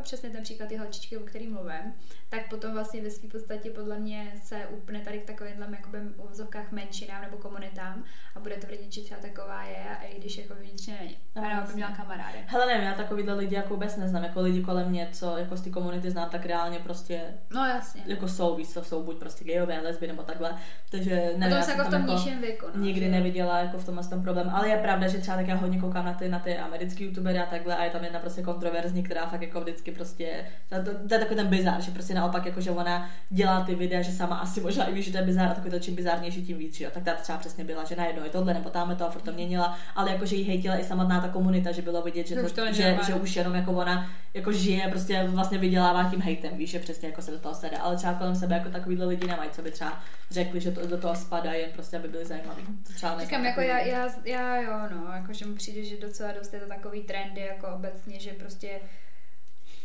přesně ten příklad ty holčičky, o který mluvím, tak potom vlastně ve své podstatě podle mě se úplně tady k takovým jakoby uvozovkách menšinám nebo komunitám a bude tvrdit, že třeba taková je a i když jako vnitřně není. No, by měla kamarády. Hele, nevím, já takovýhle lidi jako vůbec neznám, jako lidi kolem mě, co jako z ty komunity znám, tak reálně prostě no, jasně. jako jsou, víc, to jsou buď prostě gejové, lesby nebo takhle, takže nevím, já jsem jako v tom jako věku, no, nikdy že... neviděla jako v tomhle tom problém, ale je pravda, že třeba tak já hodně koukám na ty, na ty americké youtubery a takhle a je tam jedna prostě kontroverzní, která fakt jako vždycky prostě, to, to, to je takový ten bizar, že prostě naopak jako, že ona dělá ty videa, že sama asi možná i ví, že to je bizar a takový to čím bizarnější, tím víc, jo. Tak ta třeba přesně byla, že najednou je tohle nebo tam to a furt to měnila, ale jakože jí hejtila i samotná ta komunita, že bylo vidět, že, to, to že, že, už jenom jako ona jako žije, prostě vlastně vydělává tím hejtem, víš, že přesně jako se do toho sede. Ale třeba kolem sebe jako takovýhle lidi nemají, co by třeba řekli, že to, do toho spadá jen prostě, aby byli zajímaví. To třeba Říkám, jako já, já, já, jo, no, jako že mi přijde, že docela dost je to takový trendy, jako obecně, že prostě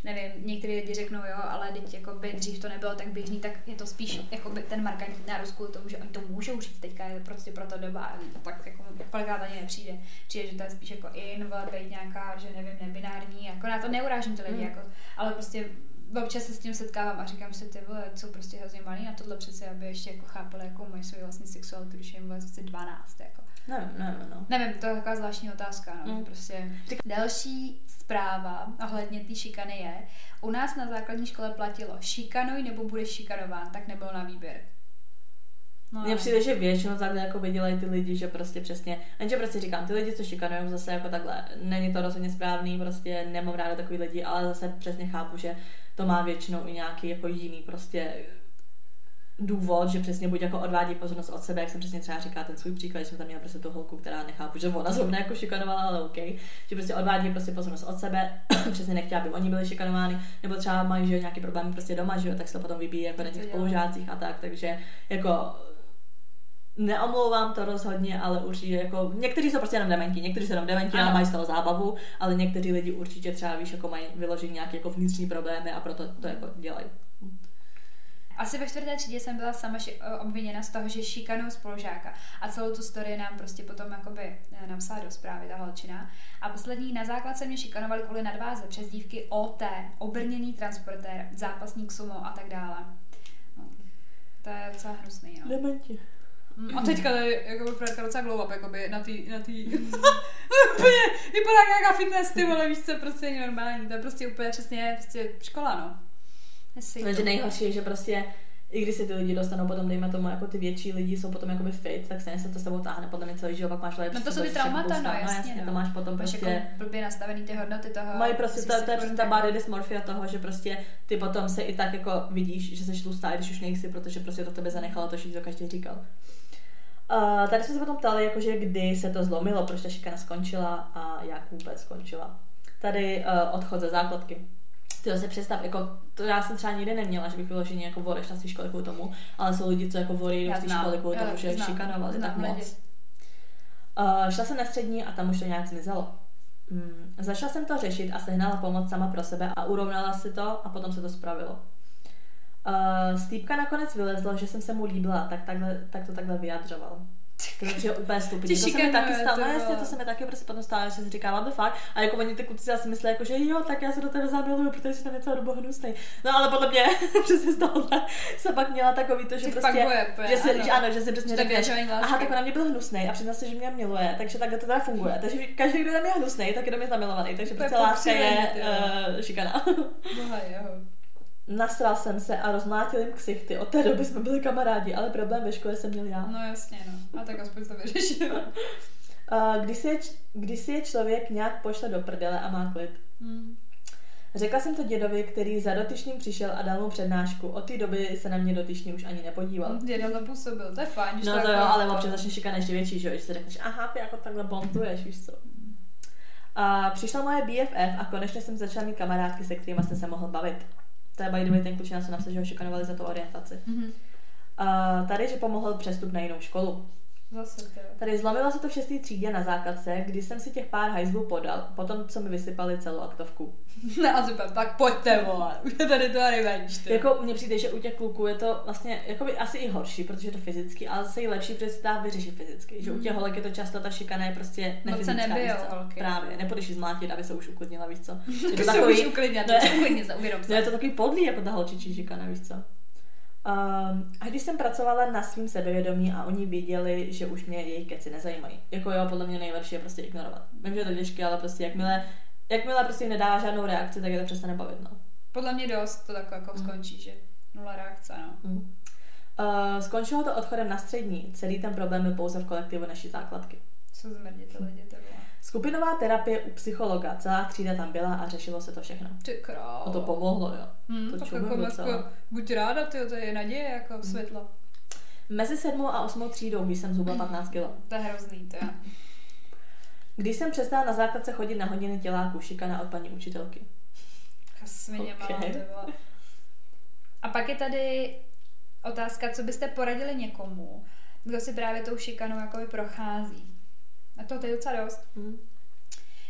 nevím, některý lidi řeknou, jo, ale teď jako by dřív to nebylo tak běžný, tak je to spíš jako by ten markantní nárůst kvůli tomu, že oni to můžou říct, teďka je prostě pro to doba tak jako kolikrát ani nepřijde. Přijde, že to je spíš jako in, být nějaká, že nevím, nebinární, jako na to neurážím ty lidi, mm. jako, ale prostě občas se s tím setkávám a říkám si, ty vole, jsou prostě hrozně malí na tohle přece, aby ještě jako chápali, jako mají svou vlastní sexualitu, když jim vlastně 12, jako. Nevím, nevím, no. Nevím, to je taková zvláštní otázka, no, mm. prostě. Další zpráva ohledně té šikany je, u nás na základní škole platilo šikanuj nebo budeš šikanován, tak nebyl na výběr. No, Mně přijde, že většinou takhle jako dělají ty lidi, že prostě přesně, jenže prostě říkám, ty lidi, co šikanují zase jako takhle, není to rozhodně správný, prostě nemám ráda takový lidi, ale zase přesně chápu, že to má většinou i nějaký jako jiný prostě důvod, že přesně buď jako odvádí pozornost od sebe, jak jsem přesně třeba říkala ten svůj příklad, že jsme tam měli prostě tu holku, která nechápu, že ona zrovna jako šikanovala, ale OK, že prostě odvádí prostě pozornost od sebe, přesně nechtěla, aby oni byli šikanováni, nebo třeba mají že nějaký problémy prostě doma, že jo, tak se to potom vybíjí jako na těch spolužácích a tak, takže jako Neomlouvám to rozhodně, ale určitě jako, někteří jsou prostě jenom dementi, někteří jsou jenom dementi a mají z toho zábavu, ale někteří lidi určitě třeba víš, jako mají vyložit nějaké jako vnitřní problémy a proto to jako dělají. Asi ve čtvrté třídě jsem byla sama ši- obviněna z toho, že šikanou spolužáka. A celou tu story nám prostě potom jakoby eh, napsala do zprávy ta holčina. A poslední na základce mě šikanovali kvůli nadváze přes dívky OT, obrněný transportér, zápasník sumo a tak dále. No, to je docela hnusný, no. Dementi. Mm, A teďka je jako Fredka docela glow up, jakoby na tý, na tý, úplně, vypadá jak nějaká fitness, ty vole, víš co, prostě není normální, to je prostě úplně přesně, prostě škola, no. Jestli Takže to- nejhorší je, že prostě i když si ty lidi dostanou potom, dejme tomu, jako ty větší lidi jsou potom jakoby fit, tak stejně se to s tebou táhne podle mě celý život, pak máš lepší No to jsou ty traumata, no, jasně, jasně, no. to máš potom Máš prostě... jako blbě nastavený ty hodnoty toho. Mají prostě, to, se to je přesně ta jako- body dysmorphia toho, že prostě ty potom se i tak jako vidíš, že jsi tlustá, když už nejsi, protože prostě to tebe zanechalo to, že to každý říkal. Uh, tady jsme se potom ptali, jakože kdy se to zlomilo, proč ta šikana skončila a jak vůbec skončila. Tady uh, odchod ze základky. Ty si představ, jako, to já jsem třeba nikdy neměla, že bych vyloženě jako voreš na té škole kvůli tomu, ale jsou lidi, co jako vorí do znám, školy kvůli tomu, že šikanovali tak lidi. moc. Uh, šla jsem na střední a tam už to nějak zmizelo. Mm, začala jsem to řešit a sehnala pomoc sama pro sebe a urovnala si to a potom se to spravilo. Uh, z týpka nakonec vylezlo, že jsem se mu líbila, tak, takhle, tak to takhle vyjadřoval. Je přijde úplně stupidní. To se mi taky stalo, to no jasně, to se mi taky prostě potom stalo, že si říkala, the fuck. A jako oni ty kluci asi myslí, jako, že jo, tak já se do tebe zamiluju, protože jsi tam je celou dobu hnusnej. No ale podle mě přesně z tohohle se pak měla takový to, že Že prostě, že si, ano. že ano, že si přesně je řekneš, aha, tak ona mě byl hnusnej a přizná se, že mě miluje, takže takhle to teda funguje. Takže každý, kdo je mě hnusnej, tak je do mě zamilovaný, takže To je prostě láska je uh, šikana. Boha jeho. Nasral jsem se a rozmlátil jim ksichty. Od té doby jsme byli kamarádi, ale problém ve škole jsem měl já. No jasně, no. A tak aspoň to vyřešil. Když, si je, když si je člověk nějak pošle do prdele a má klid. Hmm. Řekla jsem to dědovi, který za dotyčným přišel a dal mu přednášku. Od té doby se na mě dotyčný už ani nepodíval. Děda to působil, to je fajn. No to jo, jako- ale občas začne šikana ještě větší, že si řekneš, aha, ty jako takhle bonduješ, víš co. A přišla moje BFF a konečně jsem začala mít kamarádky, se kterými jsem se mohl bavit. To je by the way ten klučina, co napsal, že ho šikanovali za tu orientaci. Mhm. A tady, že pomohl přestup na jinou školu. Zase to. Tady zlomilo se to v šestý třídě na základce, kdy jsem si těch pár hajzlů podal, potom co mi vysypali celou aktovku. No a super, pak pojďte vole, už je tady to revenge. Jako mně přijde, že u těch kluků je to vlastně jakoby asi i horší, protože je to fyzicky, ale zase i lepší, protože se dá vyřešit fyzicky. Že u těch holek je to často ta šikana je prostě Moc se nefyzická, víš co? holky. Právě, nepůjdeš zmlátit, aby se už uklidnila, víš co. Je Tak to se takový, už uklidně, to se se uvědom no, je se. to takový podlý, jako ta holčičí šikana, víš co. Um, a když jsem pracovala na svým sebevědomí a oni věděli, že už mě jejich keci nezajímají. Jako jo, podle mě nejlepší je prostě ignorovat. Vím, že je to těžké, ale prostě jakmile, jakmile prostě nedá žádnou reakci, tak je to přestane bavit, no. Podle mě dost to tak jako Mm. skončí, že nula reakce, no. Mm. Uh, skončilo to odchodem na střední. Celý ten problém byl pouze v kolektivu naší základky. Jsou bylo. Skupinová terapie u psychologa. Celá třída tam byla a řešilo se to všechno. Ty. A to pomohlo, jo. Hmm, to tak jako, docela. jako, buď ráda, ty, to je naděje, jako Mm. světlo. Mezi sedmou a osmou třídou, když jsem zhubla 15 kg. To je hrozný, to je. Když jsem přestala na základce chodit na hodiny těláků, šikana od paní učitelky. Svině Ok. malá, ty vole. A pak je tady otázka, co byste poradili někomu, kdo si právě tou šikanou jakoby prochází. A to, to je docela dost. Mm.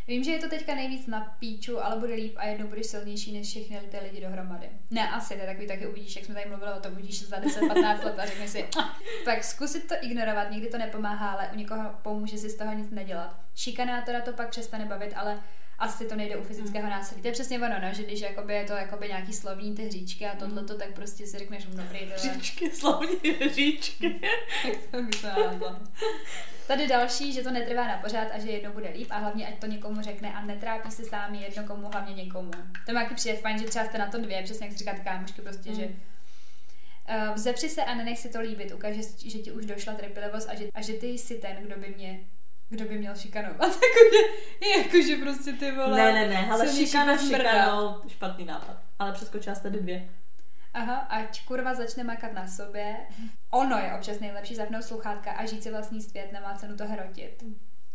Vím, že je to teďka nejvíc na píču, ale bude líp a jednou budeš silnější než všechny ty lidi dohromady. Ne, asi, to je takový taky uvidíš, jak jsme tady mluvili o tom, uvidíš za 10-15 let a řekneš si, "Ah." tak zkusit to ignorovat, někdy to nepomáhá, ale u někoho pomůže si z toho nic nedělat. Šikanátora to pak přestane bavit, ale asi to nejde u fyzického násilí. To je přesně ono, no, že když jakoby je to jakoby nějaký slovní ty hříčky a tohleto, tak prostě si řekneš, "Hm, dobrý, tohle. Říčky, slavní říčky. Jak to myslím, ano. Tady další, že to netrvá na pořád a že jednou bude líp a hlavně ať to někomu řekne a netrápí se sám jedno komu, hlavně někomu. To má taky přijde fajn, že třeba jste na to dvě, přesně jak si říká ty kámošky, prostě, Mm. že Uh, vzepři se a nenech si to líbit, ukáž, že, že ti už došla trpělivost a že, a že ty jsi ten, kdo by mě kdo by měl šikanovat. Jakože, jakože prostě ty vole. Ne, ne, ne, ale šikana šikanou, špatný nápad. Ale přeskočila jste dvě. Aha, ať kurva začne makat na sobě. Ono je občas nejlepší zapnout sluchátka a žít si vlastní svět, nemá cenu to hrotit.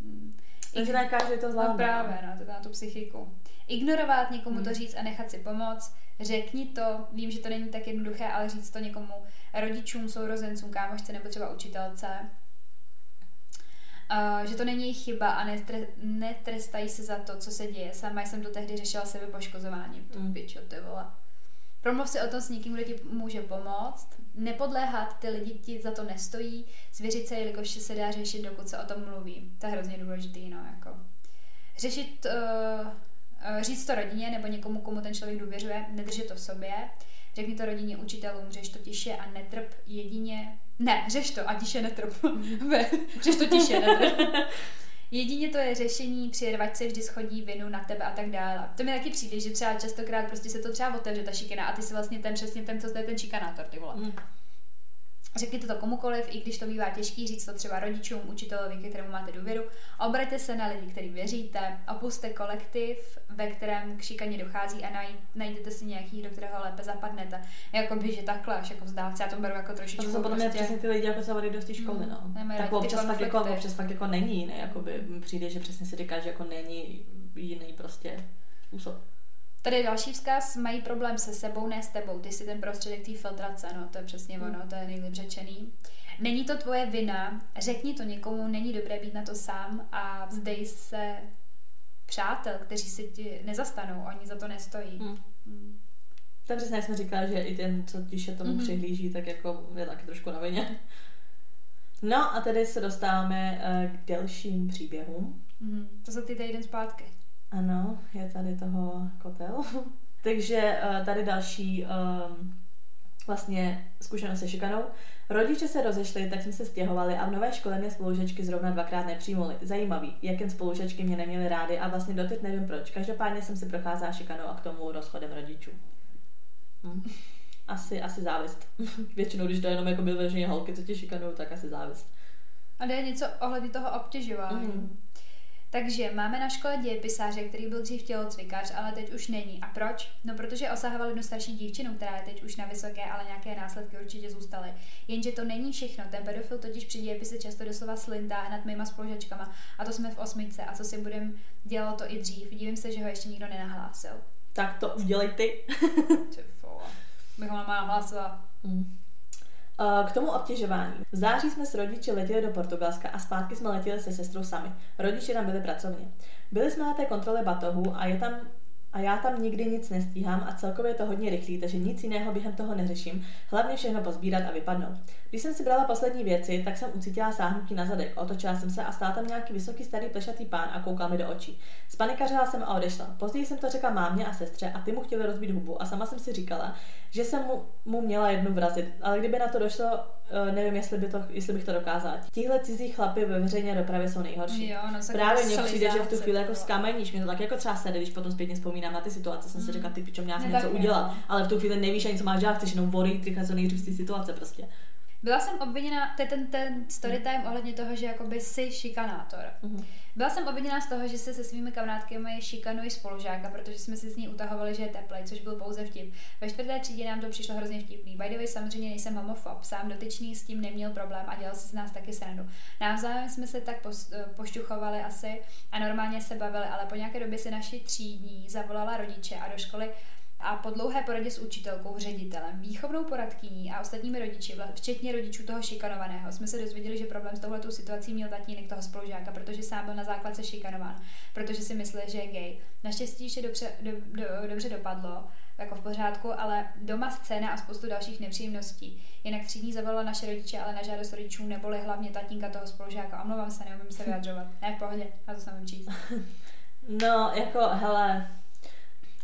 Hmm. Takže ne každý to No zvládne. právě, no, to na tu psychiku. Ignorovat, někomu Hmm. to říct a nechat si pomoct. Řekni to, vím, že to není tak jednoduché, ale říct to někomu, rodičům, sourozencům, kámošce nebo třeba učitelce. Uh, že to není chyba a netre, netrestají se za to, co se děje. Sama jsem to tehdy řešila sebe poškozování. To Mm. pičo, ty vole. Promluv si o tom s někým, kdo ti může pomoct. Nepodléhat, ty lidi ti za to nestojí. Zvěřit se, jelikož se dá řešit, dokud se o tom mluví. To je hrozně důležitý, no, jako. Řešit, uh, uh, říct to rodině nebo někomu, komu ten člověk důvěřuje, nedržet to v sobě. Řekni to rodině, učitelům, řeš to tiše a netrp jedině. Ne, řeš to a tiše netrp. Řeš to tiše, netrp. Jedině to je řešení, při rvačce vždy schodí vinu na tebe a tak dále. To mi taky přijde, že třeba častokrát prostě se to třeba otevře ta šikina a ty si vlastně ten přesně ten, co je ten šikanátor, ty vole. Mm. Řekněte to komukoliv, i když to bývá těžký, říct to třeba rodičům, učitelovi, ke kterému máte důvěru. Obraťte se na lidi, kterým věříte, opuste kolektiv, ve kterém k šikaně dochází a najít, najdete si nějaký, do kterého lépe zapadnete. Jakoby, že takhle, až jako vzdát se, já to beru jako A trošičku to jsou podle mě prostě... přesně ty lidi, jako se odejde do té školy, Mm, no. nemají Tak občas fakt, jako, občas fakt jako není jiný, jakoby přijde, že přesně si říká, že jako není jiný prostě způsob. Tady je další vzkaz, mají problém se sebou, ne s tebou. Ty jsi ten prostředek té filtrace, no to je přesně Hmm. ono, to je nejlíp řečený. Není to tvoje vina, řekni to někomu, není dobré být na to sám a vzdej se přátel, kteří si ti nezastanou, oni za to nestojí. Mm. Mm. Tak přesně jsme říkali, že i ten, co tiše tomu Mhm. mm-hmm. přihlíží, tak jako je taky trošku na vině. No a tedy se dostáváme eh, k delším příběhům. Mm. To jsou ty týden zpátky. Ano, je tady toho kotel. Takže eh, tady další ehm, vlastně zkušenost se šikanou. Rodiče se rozešli, tak jsme se stěhovali a v nové škole mě spolužečky zrovna dvakrát nepřijmuli. Zajímavý, jak jen spolužečky mě neměly rády a vlastně doteď nevím proč. Každopádně jsem si procházela šikanou a k tomu rozchodem rodičů. Hm. Asi, asi závist. Většinou, když to je jenom jako vyloženě holky, co tě šikanují, tak asi závist. A jde něco ohledně toho obtěžování. Mhm. Takže máme na škole dějepisáře, který byl dřív tělocvikař, ale teď už není. A proč? No, protože osahával jednu starší dívčinu, která je teď už na vysoké, ale nějaké následky určitě zůstaly. Jenže to není všechno. Ten pedofil totiž při dějepise často doslova slintá nad mýma spolužačkama. A to jsme v osmičce. A co si budem, dělalo to i dřív. Divím se, že ho ještě nikdo nenahlásil. Tak to už dělej ty. Ty vole. Bychom ho nahlásil. Mm. Eh, K tomu obtěžování. V září jsme s rodiči letěli do Portugalska a zpátky jsme letěli se sestrou sami. Rodiče tam byli pracovně. Byli jsme na té kontrole batohu a je tam a já tam nikdy nic nestíhám a celkově je to hodně rychlý, takže nic jiného během toho neřeším, hlavně všechno pozbírat a vypadnout. Když jsem si brala poslední věci, tak jsem ucítila sáhnutí na zadek, otočila jsem se a stál tam nějaký vysoký starý plešatý pán a koukal mi do očí. Spanikařila jsem a odešla. Později jsem to řekla mámě a sestře a ty mu chtěli rozbít hubu a sama jsem si říkala, že jsem mu, mu měla jednu vrazit, ale kdyby na to došlo, eh, nevím, jestli, by to, jestli bych to dokázala. Tihle cizí chlapy ve veřejné dopravě jsou nejhorší. Jo, no, Právě mně přijde, že v tu chvíli jako skameníš, mě to tak jako třeba sede, když potom zpětně vzpomínám na ty situace, jsem si Mm. říkala, ty pičo, měla jsem Ne, něco udělat, no. ale v tu chvíli nevíš ani co máš dělat, chceš jenom odejít, rychle co nejdřív z té situace prostě. Byla jsem obviněna, to je ten, ten story time ohledně toho, že jakoby jsi šikanátor. Mhm. Byla jsem obviněná z toho, že se se svými kamarádkami šikanují spolužáka, protože jsme si s ní utahovali, že je teplej, což byl pouze vtip. Ve čtvrté třídě nám to přišlo hrozně vtipný. By the way, samozřejmě nejsem homofob, sám dotyčný s tím neměl problém a dělal si z nás taky srandu. Navzájem jsme se tak pos, eh, pošťuchovali asi a normálně se bavili, ale po nějaké době si naši třídní zavolala rodiče a do školy a po dlouhé poradě s učitelkou, ředitelem, výchovnou poradkyní a ostatními rodiči, včetně rodičů toho šikanovaného, jsme se dozvěděli, že problém s touhletou situací měl tatínek toho spolužáka, protože sám byl na základce šikanován, protože si myslel, že je gay. Naštěstí vše dobře, do, do, dobře dopadlo, jako v pořádku, ale doma scéna a spoustu dalších nepříjemností. Jinak třídní zavolala naše rodiče, ale na žádost rodičů neboli hlavně tatínka toho spolužáka. Omlouvám se, neumím se vyjadřovat. Ne, v pohodě, na to se nevím číst. No, jako, hele,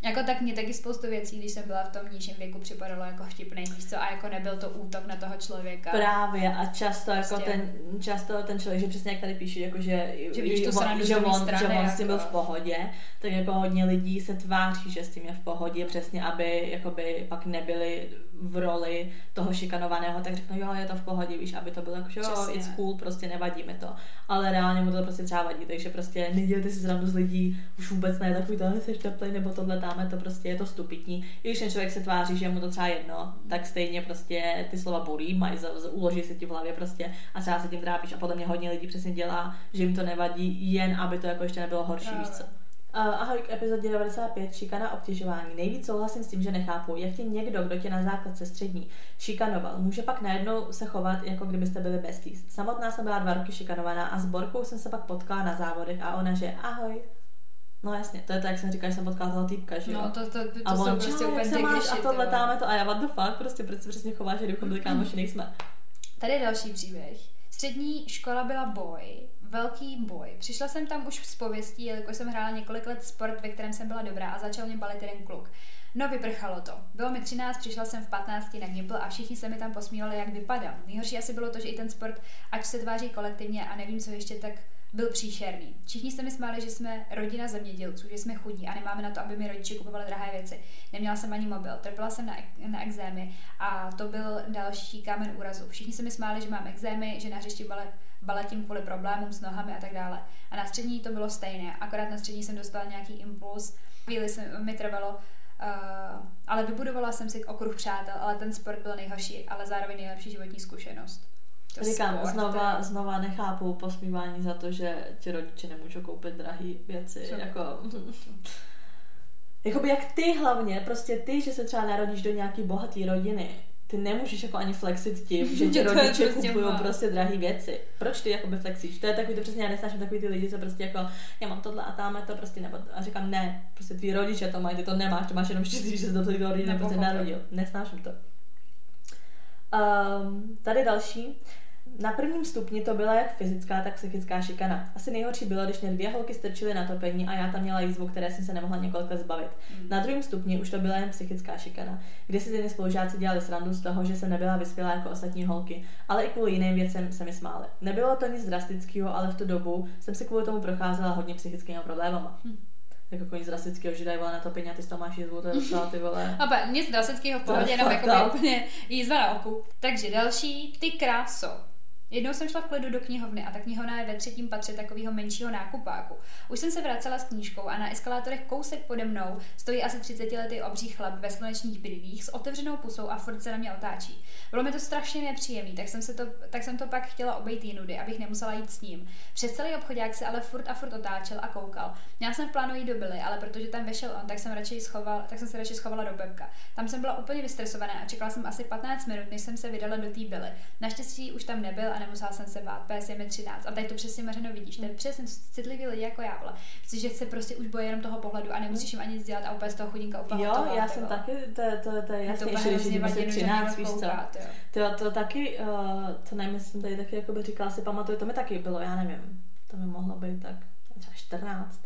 Jako tak mě taky spoustu věcí, když jsem byla v tom nižším věku, připadalo jako vtipný, víš co, a jako nebyl to útok na toho člověka. Právě a často jako Prostě. ten, často ten člověk, že přesně jak tady píše, jako že, Že vidíš tu on, že, on, strany, že on s tím byl jako. v pohodě, tak jako hodně lidí se tváří, že s tím je v pohodě, přesně aby jakoby pak nebyli v roli toho šikanovaného, tak řeknou, jo, je to v pohodě, víš, aby to bylo jako, jo, Přesně. it's cool, prostě nevadí mi to. Ale reálně mu to prostě třeba vadí, takže prostě nedělejte si srandu z lidí, už vůbec ne takový to, jsi teplý nebo tohle dáme, to prostě je to stupidní. I když ten člověk se tváří, že je mu to třeba jedno, tak stejně prostě ty slova bolí, mají, uloží se ti v hlavě prostě a třeba se tím trápíš a podle mě hodně lidí přesně dělá, že jim to nevadí, jen aby to jako ještě nebylo horší, víš co. Uh, ahoj k epizodě 95, šikana obtěžování. Nejvíc souhlasím s tím, že nechápu, jak tě někdo, kdo tě na základce střední šikanoval, může pak najednou se chovat, jako kdybyste byli besties. Samotná jsem byla dva roky šikanovaná a s Borkou jsem se pak potkala na závodech a ona, že ahoj, No jasně, to je to, jak jsem říkala, že jsem potkala toho týpka, že jo? No, to, to, to, to a on, jsou prostě úplně se máš? A tohle vole. táme to a já what the fuck, prostě proč se přesně chováš, že kdybychom byli kámoši, nejsme. Tady je další příběh. Střední škola byla boj, velký boj. Přišla jsem tam už s pověstí, jelikož jsem hrála několik let sport, ve kterém jsem byla dobrá a začal mě balit jeden kluk. No, vyprchalo to. Bylo mi 13, přišla jsem v 15 na Gimpl a všichni se mi tam posmívali, jak vypadám. Nejhorší asi bylo to, že i ten sport, ať se tváří kolektivně a nevím, co ještě, tak byl příšerný. Všichni se mi smáli, že jsme rodina zemědělců, že jsme chudí a nemáme na to, aby mi rodiče kupovali drahé věci. Neměla jsem ani mobil, trpěla jsem na, na exémy a to byl další kámen úrazu. Všichni se mi smáli, že mám exémy, že na hřišti balet, baletím kvůli problémům s nohami a tak dále. A na střední to bylo stejné, akorát na střední jsem dostala nějaký impuls, chvíli se mi trvalo, uh, ale vybudovala jsem si okruh přátel, ale ten sport byl nejhorší, ale zároveň nejlepší životní zkušenost. To Říkám, sport, znova, to znova nechápu posmívání za to, že ti rodiče nemůžou koupit drahé věci. Co? Jako, jakoby jak ty hlavně, prostě ty, že se třeba narodíš do nějaký bohatý rodiny, ty nemůžeš jako ani flexit tím, že ti to rodiče prostě kupují má. prostě drahé věci. Proč ty jakoby flexíš? To je takový to přesně, já nesnáším takový ty lidi, co prostě jako, já mám tohle a tamhle to prostě, nebo, a říkám, ne, prostě tví rodiče to mají, ty to nemáš, ty máš jenom štěstí, že se do té rodiny prostě narodil. Nesnáším to. Um, tady další. Na prvním stupni to byla jak fyzická, tak psychická šikana. Asi nejhorší bylo, když mě dvě holky strčily na topení a já tam měla jízvu, které jsem se nemohla několik let zbavit. Hmm. Na druhém stupni už to byla jen psychická šikana, kdy si ty spolužáci dělali srandu z toho, že jsem nebyla vyspělá jako ostatní holky, ale i kvůli jiným věcem se mi smály. Nebylo to nic drastického, ale v tu dobu jsem si kvůli tomu procházela hodně psychickými problémama. Hm. Jako nic drastického, že dají na topení a ty z toho máš jízvu, to je docela ty vole. A ba, nic drastického v To pohodě, jenom jako úplně jízva na oku. Takže další, ty kráso. Jednou jsem šla v klidu do knihovny a ta knihovna je ve třetím patře takového menšího nákupáku. Už jsem se vracela s knížkou a na eskalátorech kousek pode mnou stojí asi 30 letý obří chlap ve slunečních brýlích s otevřenou pusou a furt se na mě otáčí. Bylo mi to strašně nepříjemné, tak jsem, se to, tak jsem to pak chtěla obejít jinudy, abych nemusela jít s ním. Přes celý obchodák se ale furt a furt otáčel a koukal. Měla jsem v plánu jít do Billy, ale protože tam vešel on, tak jsem, radši schoval, tak jsem se radši schovala do Pepka. Tam jsem byla úplně vystresovaná a čekala jsem asi 15 minut, než jsem se vydala do té Billy. Naštěstí už tam nebyl a nemusela jsem se bát, PS je mi 13. A tady to přesně Mařeno vidíš, to je přesně citlivý lidi jako já, vole. Protože se prostě už bojí jenom toho pohledu a nemusíš jim ani nic dělat a úplně z toho chudinka úplně Jo, já jsem vole. taky, to, je- to, to je to jasně, úplně ještě když že 13, někdo víš co. To, to taky, uh, to nevím, jsem tady taky jakoby říkala, si pamatuju, to mi taky bylo, já nevím, to mi mohlo být tak třeba 14.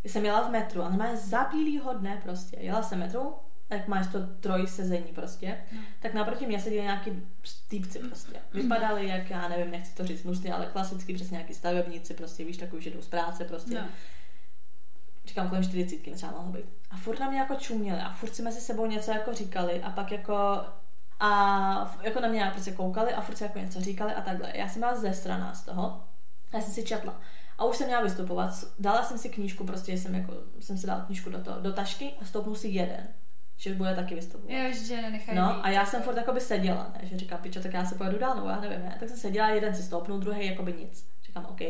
Když jsem jela v metru a normálně za bílýho dne prostě, jela jsem metru, tak máš to troj sezení prostě, No. tak naproti mě seděli nějaký týpci prostě. Vypadali jak, já nevím, nechci to říct hnusně, ale klasicky přesně nějaký stavebníci prostě, víš, takový, že jdou z práce prostě. No. Říkám, kolem 40 mi třeba mohlo být. A furt na mě jako čuměli a furt si mezi sebou něco jako říkali a pak jako a jako na mě prostě koukali a furt si jako něco říkali a takhle. Já jsem byla ze strana z toho a já jsem si četla. A už jsem měla vystupovat. Dala jsem si knížku, prostě jsem, jako, jsem si dala knížku do, toho, do tašky a stoupnu si jeden. Že bude taky vystupovat. Jo, že nenechají No být, a já jsem jako. furt jakoby seděla, ne? že říkám, pičo, tak já se pojedu dál, nebo já nevím, ne? Tak jsem seděla, jeden si stoupnul, druhý jakoby nic. Říkám, OK.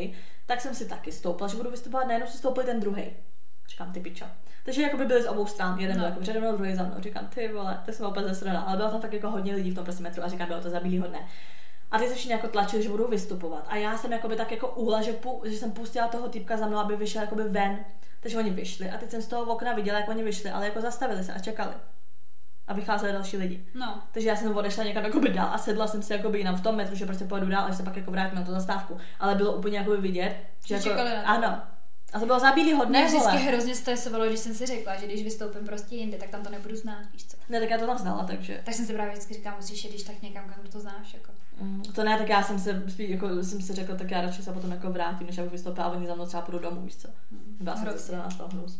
Tak jsem si taky stoupla, že budu vystupovat, najednou si stoupil ten druhý. Říkám, ty pičo. Takže jakoby byli z obou stran, jeden No. byl jako přede mnou, druhý za mnou. Říkám, ty vole, tak jsem úplně zesraná. Ale bylo tam fakt jako hodně lidí v tom prostě metru a říkám, bylo to za bílýho dne. A ty se všichni jako tlačili, že budou vystupovat. A já jsem jakoby tak jako uhla, že, pu, že jsem pustila toho typka za mnou, aby vyšel jakoby ven. Takže oni vyšli a teď jsem z toho okna viděla, jak oni vyšli, ale jako zastavili se a čekali. A vycházeli další lidi. No, Takže já jsem odešla někam jakoby dál a sedla jsem si jakoby jinam v tom metru, že prostě pojedu dál a že se pak jako vrátím na tu zastávku. Ale bylo úplně jakoby vidět, že Že jako, čekali na to. ano. A to bylo za bílýho dne, Mě vždycky vole. hrozně stresovalo, když jsem si řekla, že když vystoupím prostě jinde, tak tam to nebudu znát, víš co. Ne, tak já to tam znala, takže. Tak jsem si právě vždycky říkala, musíš jít, když tak někam, kam to znáš, jako. Mm, to ne, tak já jsem se, spíš, jako, jsem si řekla, tak já radši se potom jako vrátím, než abych vystoupila a oni za mnou třeba půjdu domů, víš co. Byla jsem zase z toho hnus.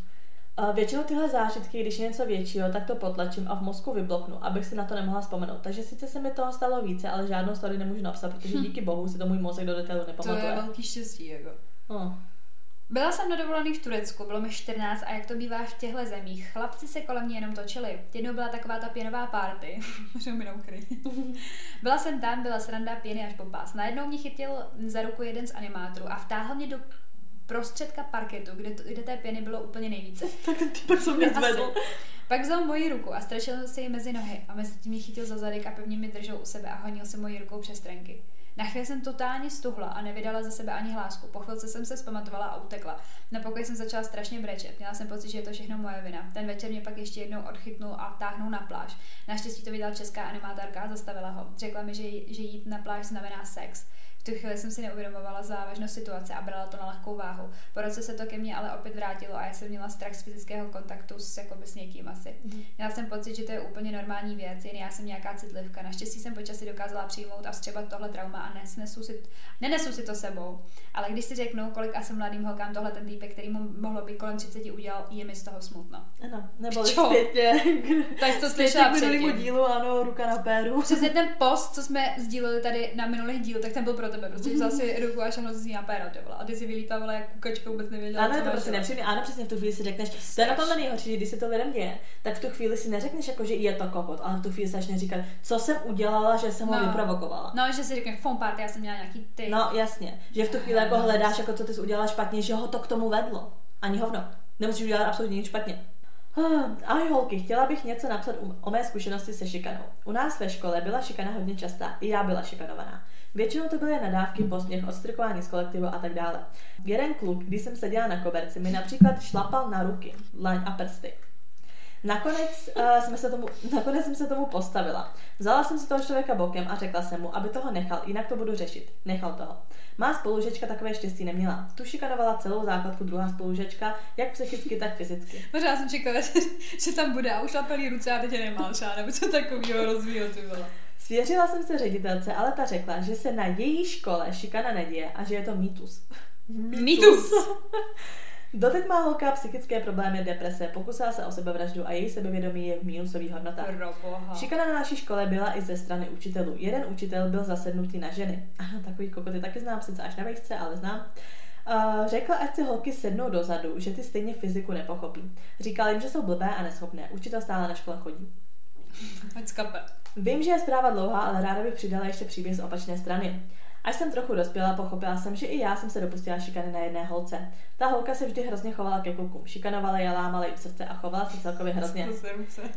Uh, většinou tyhle zážitky, když je něco většího, tak to potlačím a v mozku vybloknu, abych si na to nemohla vzpomenout. Takže sice se mi toho stalo více, ale žádnou story nemůžu napsat, protože díky bohu si to můj mozek do detailu To nepamatuje. je velký štěstí, jako. No. Byla jsem na dovolený v Turecku, bylo mi 14 a jak to bývá v těchto zemích, chlapci se kolem mě jenom točili. Jednou byla taková ta pěnová party. Můžu mi byla jsem tam, byla sranda pěny až po pás. Najednou mě chytil za ruku jeden z animátorů a vtáhl mě do prostředka parketu, kde, to, kde té pěny bylo úplně nejvíce. Tak ten typ co mě zvedl. Pak vzal moji ruku a strašil si ji mezi nohy a mezi tím ji chytil za zadek a pevně mi držel u sebe a honil se mojí rukou přes trenky. Na chvíli jsem totálně stuhla a nevydala za sebe ani hlásku. Po chvilce jsem se zpamatovala a utekla. Na pokoj jsem začala strašně brečet. Měla jsem pocit, že je to všechno moje vina. Ten večer mě pak ještě jednou odchytnul a táhnul na pláž. Naštěstí to viděla česká animátorka a zastavila ho. Řekla mi, že, že jít na pláž znamená sex. V tu chvíli jsem si neuvědomovala závažnost situace a brala to na lehkou váhu. Po roce se to ke mně ale opět vrátilo a já jsem měla strach z fyzického kontaktu s, jakoby, s někým asi. Mm. Měla jsem pocit, že to je úplně normální věc, jen já jsem nějaká citlivka. Naštěstí jsem počasí dokázala přijmout a vstřebat tohle trauma a nesnesu si, nenesu si to sebou. Ale když si řeknu, kolik asi mladým holkám tohle ten týpek, který mu mohlo být kolem 30 udělal, je mi z toho smutno. Ano, nebo zpětně. Tak to slyšela předtím. dílu, ano, ruka na péru. Přesně ten post, co jsme sdíleli tady na minulých díl, tak ten byl pro tebe. Prostě vzal si ruku a šel z ní péra, ty vole. A ty si vylítávala jak kukačka, vůbec nevěděla. Ano, je to prostě nepříjemné. Ano, přesně v tu chvíli si řekneš, to je na tomhle nejhorší, když se to lidem děje, tak v tu chvíli si neřekneš, jako, že je to kokot, ale v tu chvíli se začne říkat, co jsem udělala, že jsem ho no. vyprovokovala. No, že si řekne, phone party, já jsem měla nějaký ty. No, jasně. Že v tu chvíli jako hledáš, jako co ty jsi udělala špatně, že ho to k tomu vedlo. Ani hovno. Nemusíš udělat absolutně nic špatně. Ahoj holky, chtěla bych něco napsat o mé zkušenosti se šikanou. U nás ve škole byla šikana hodně častá, i já byla šikanovaná. Většinou to byly nadávky, posměch, odstrkování z kolektivu a tak dále. Jeden kluk, když jsem seděla na koberci, mi například šlapal na ruky, dlaň a prsty. Nakonec, uh, jsme se tomu, nakonec jsem se tomu postavila. Vzala jsem si toho člověka bokem a řekla jsem mu, aby toho nechal, jinak to budu řešit. Nechal toho. Má spolužečka takové štěstí neměla. Tu šikanovala celou základku druhá spolužečka, jak psychicky, tak fyzicky. Možná jsem čekala, že, že tam bude a už ruce a teď je nemá nebo co takového rozvíjel. Svěřila jsem se ředitelce, ale ta řekla, že se na její škole šikana neděje a že je to mýtus. Mýtus! Doteď má holka psychické problémy, deprese, pokusila se o sebevraždu a její sebevědomí je v mínusových hodnotách. Šikana na naší škole byla i ze strany učitelů. Jeden učitel byl zasednutý na ženy. Ano, takový kokoty taky znám, sice až na vejšce, ale znám. Uh, řekl, ať si holky sednou dozadu, že ty stejně fyziku nepochopí. Říkal jim, že jsou blbé a neschopné. Učitel stále na škole chodí. Vím, že je zpráva dlouhá, ale ráda bych přidala ještě příběh z opačné strany. Až jsem trochu dospěla, pochopila jsem, že i já jsem se dopustila šikany na jedné holce. Ta holka se vždy hrozně chovala ke klukům. Šikanovala je, lámala jí v srdce a chovala se celkově hrozně.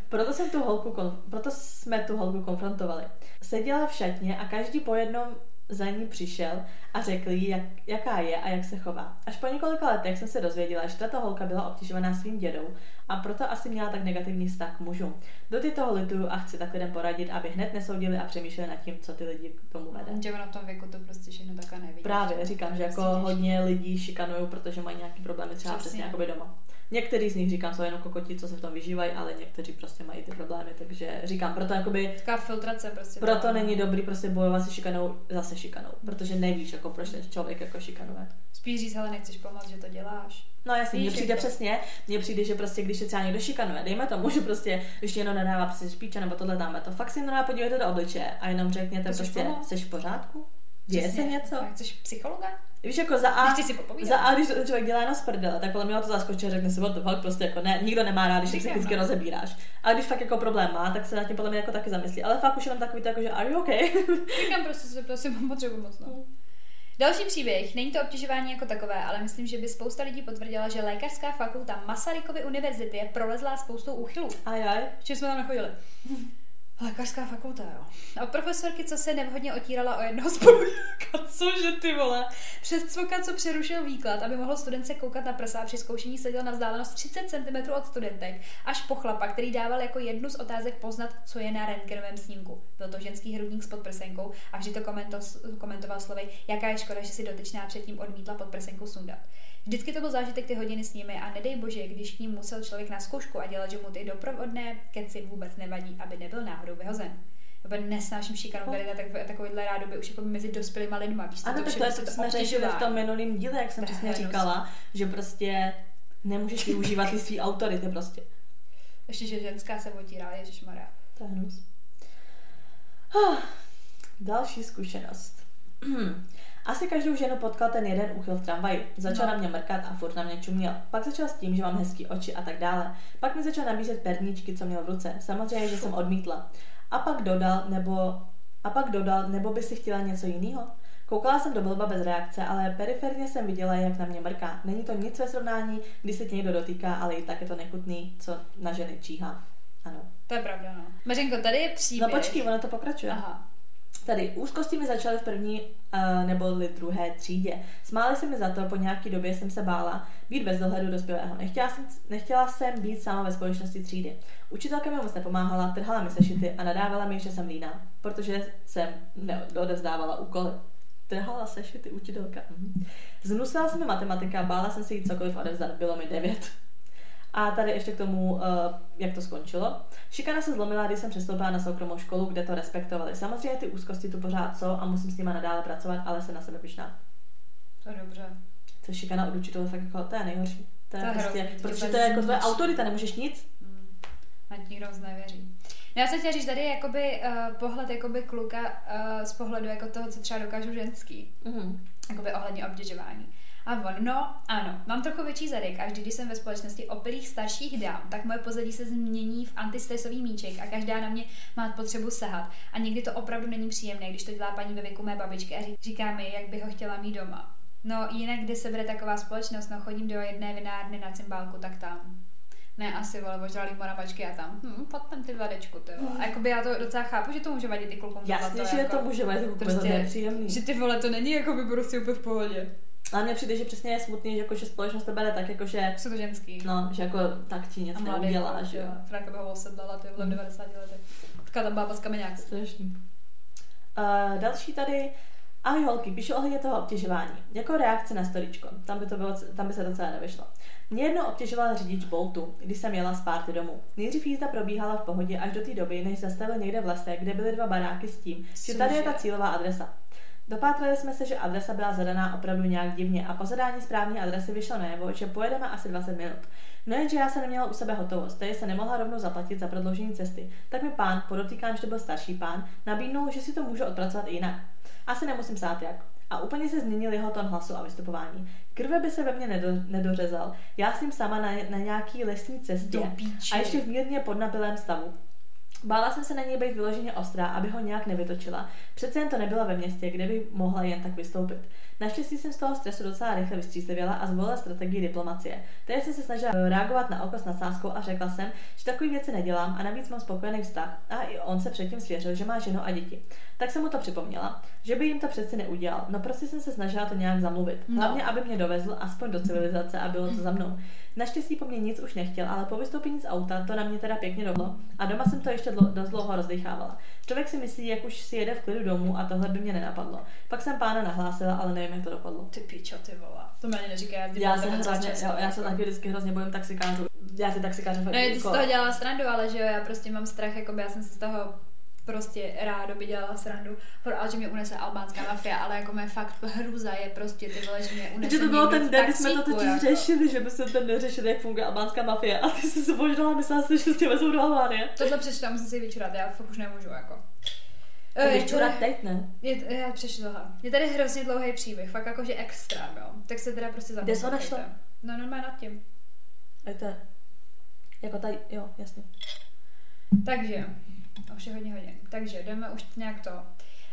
Proto, jsem tu holku, proto jsme tu holku konfrontovali. Seděla v šatně a každý po jednom za ní přišel a řekl jí, jak, jaká je a jak se chová. Až po několika letech jsem se dozvěděla, že tato holka byla obtěžovaná svým dědou a proto asi měla tak negativní vztah k mužům. Do ty toho lituju a chci tak lidem poradit, aby hned nesoudili a přemýšleli nad tím, co ty lidi k tomu vede. Že na tom věku to prostě všechno taká nevidí. Právě, říkám, že jako hodně lidí šikanují, protože mají nějaký problémy třeba přesně, přesně jako doma. Některý z nich říkám, jsou jenom kokoti, co se v tom vyžívají, ale někteří prostě mají ty problémy, takže říkám, proto jakoby... Taková filtrace prostě. Proto není dobrý prostě bojovat se šikanou zase šikanou, protože nevíš, jako proč ten člověk jako šikanuje. Spíš říct, ale nechceš pomoct, že to děláš. No jasně, mně přijde to. přesně, mně přijde, že prostě když se třeba někdo šikanuje, dejme tomu, že prostě, když jenom nedává prostě špíče nebo tohle dáme to, fakt si jenom podívejte do obličeje a jenom řekněte to prostě, jsi v pořádku? Děje se něco? Chceš psychologa? Víš, jako za A, si za A, když to člověk dělá na sprdele, tak podle mě to zaskočí a řekne si, what the fuck, prostě jako ne, nikdo nemá rád, když se psychicky rozebíráš. A když fakt jako problém má, tak se na tím podle mě jako taky zamyslí. Ale fakt už jenom takový to jako, že are you okay? Říkám prostě si prostě potřebuji moc, no. Mm. Další příběh, není to obtěžování jako takové, ale myslím, že by spousta lidí potvrdila, že lékařská fakulta Masarykovy univerzity je prolezlá spoustou úchylů. Ajaj. Včera jsme tam nechodili. Lékařská fakulta, jo. A profesorky, co se nevhodně otírala o jednoho spolužáka, cože ty vole. Přes cvoka, co přerušil výklad, aby mohl studence koukat na prsa a při zkoušení seděl na vzdálenost 30 cm od studentek, až po chlapa, který dával jako jednu z otázek poznat, co je na rentgenovém snímku. Byl to ženský hrudník s podprsenkou a vždy to komentoval slovy, jaká je škoda, že si dotyčná předtím odmítla podprsenku sundat. Vždycky to byl zážitek ty hodiny s nimi a nedej bože, když k ním musel člověk na zkoušku a dělat, že mu ty doprovodné keci vůbec nevadí, aby nebyl náhodou vyhozen. Nebo nesnáším šikanu tady na tak, takovýhle rádoby už jako mezi dospělýma lidma. Víš, ano, tak to je to, co jsme řešili v tom minulém díle, jak jsem přesně říkala, že prostě nemůžeš využívat ty svý autority prostě. Ještě, že ženská se otírá, ježišmarja. To je hnus. Další zkušenost. Asi každou ženu potkal ten jeden úchyl v tramvaji. Začal no. na mě mrkat a furt na mě čuměl. Pak začal s tím, že mám hezký oči a tak dále. Pak mi začal nabízet perníčky, co měl v ruce. Samozřejmě, že jsem odmítla. A pak dodal, nebo a pak dodal, nebo by si chtěla něco jiného? Koukala jsem do blba bez reakce, ale periferně jsem viděla, jak na mě mrká. Není to nic ve srovnání, když se tě někdo dotýká, ale i tak je to nechutný, co na ženy číhá. Ano. To je pravda, no. Mařenko, tady je příběh. No počkej, ono to pokračuje. Aha. Tady úzkosti mi začaly v první uh, nebo druhé třídě. Smáli se mi za to, po nějaký době jsem se bála být bez dohledu dospělého. Nechtěla jsem, nechtěla jsem být sama ve společnosti třídy. Učitelka mi moc nepomáhala, trhala mi sešity a nadávala mi, že jsem líná, protože jsem neodevzdávala úkoly. Trhala sešity učitelka. Mhm. Znusila se mi matematika, bála jsem si jít cokoliv odevzdat, bylo mi devět. A tady ještě k tomu, eh, jak to skončilo. Šikana se zlomila, když jsem přestoupila na soukromou školu, kde to respektovali. Samozřejmě ty úzkosti tu pořád jsou a musím s nima nadále pracovat, ale se na sebe pišná. To je dobře. To šikana od učitelů fakt jako, to je nejhorší. To je, To je prostě, hrozný, protože to je jako tvoje autorita, nemůžeš nic. Hmm. Na nikdo moc nevěří. No já jsem chtěla říct, tady je jakoby uh, pohled jakoby kluka uh, z pohledu jako toho, co třeba dokážou ženský. Mhm. jakoby ohledně obtěžování. A on, no ano, mám trochu větší zadek a vždy, když jsem ve společnosti opilých starších dám, tak moje pozadí se změní v antistresový míček a každá na mě má potřebu sahat. A někdy to opravdu není příjemné, když to dělá paní ve věku mé babičky a ří- říká mi, jak by ho chtěla mít doma. No jinak, kde se bere taková společnost, no chodím do jedné vinárny na cymbálku, tak tam. Ne, asi, vole, ožralý morabačky a tam. Hm, pojď tam ty vadečku, ty vole. A jakoby já to docela chápu, že to může vadit ty klukům. Jasně, že jako, to může jako prostě- prostě, nepříjemný. Že ty vole, to není jako by prostě úplně v pohodě. Ale mně přijde, že přesně je smutný, že, jako, že společnost to bere tak, jako, že, Jsou to ženský. no, že jako tak ti nic mladý, neudělá, vole, že jo. Franka by ho osedlala, ty v 90 letech. Taková tam bába z kameňák. Strašný. Uh, další tady. Ahoj holky, píšu ohledně toho obtěžování. Jako reakce na storičko. Tam by, to bylo, tam by se docela nevyšlo. Mě jedno obtěžoval řidič Boltu, když jsem jela z párty domů. Nejdřív jízda probíhala v pohodě až do té doby, než zastavil někde v lese, kde byly dva baráky s tím, že tady je ta cílová adresa. Dopátrali jsme se, že adresa byla zadaná opravdu nějak divně a po zadání správné adresy vyšlo najevo, že pojedeme asi 20 minut. No jenže já jsem neměla u sebe hotovost, tedy se nemohla rovnou zaplatit za prodloužení cesty. Tak mi pán, podotýkám, že to byl starší pán, nabídnul, že si to může odpracovat i jinak. Asi nemusím sát jak. A úplně se změnil jeho tón hlasu a vystupování. Krve by se ve mně nedo, nedořezal. Já ním sama na, na nějaký lesní cestě a ještě v mírně podnapilém stavu. Bála jsem se na něj být vyloženě ostrá, aby ho nějak nevytočila. Přece jen to nebylo ve městě, kde by mohla jen tak vystoupit. Naštěstí jsem z toho stresu docela rychle vystřízlivěla a zvolila strategii diplomacie. Tedy jsem se snažila reagovat na oko s nadsázkou a řekla jsem, že takové věci nedělám a navíc mám spokojený vztah. A i on se předtím svěřil, že má ženu a děti. Tak jsem mu to připomněla, že by jim to přeci neudělal. No prostě jsem se snažila to nějak zamluvit. No. Hlavně, aby mě dovezl aspoň do civilizace a bylo to za mnou. Naštěstí po mně nic už nechtěl, ale po vystoupení z auta to na mě teda pěkně dohlo a doma jsem to ještě dlo, dost dlouho rozdechávala. Člověk si myslí, jak už si jede v klidu domů a tohle by mě nenapadlo. Pak jsem pána nahlásila, ale nevím, jak to dopadlo. Ty pičo, ty vole. To mě ani neříká, já, Já se, docela hrozně, často, jo, já se jako. taky vždycky hrozně bojím taxikářů. Já ty taxikáře fakt No, ty jsi z toho dělala srandu, ale že jo, já prostě mám strach, jako já jsem si z toho prostě rádo by dělala srandu, ale že mě unese albánská mafia, ale jako mě fakt hrůza je prostě ty vole, že mě unese Že to bylo ten den, kdy jsme to totiž jako. řešili, že bychom ten neřešili, jak funguje albánská mafie. A ty jsi se možná myslela si, že s tě vezou do Albánie. Tohle přečtu a musím si vyčurat, já fakt už nemůžu, jako. Eh, Když je čurat tady- teď, ne? Je, já přečtu tohle. Je tady hrozně dlouhý příběh, fakt jakože extra, jo. Tak se teda prostě Kde jsi ho zaposlouchejte. našla? No normálně nad tím. A je to jako tady, jo, jasně. Takže, a už je hodně hodin, takže jdeme už nějak to.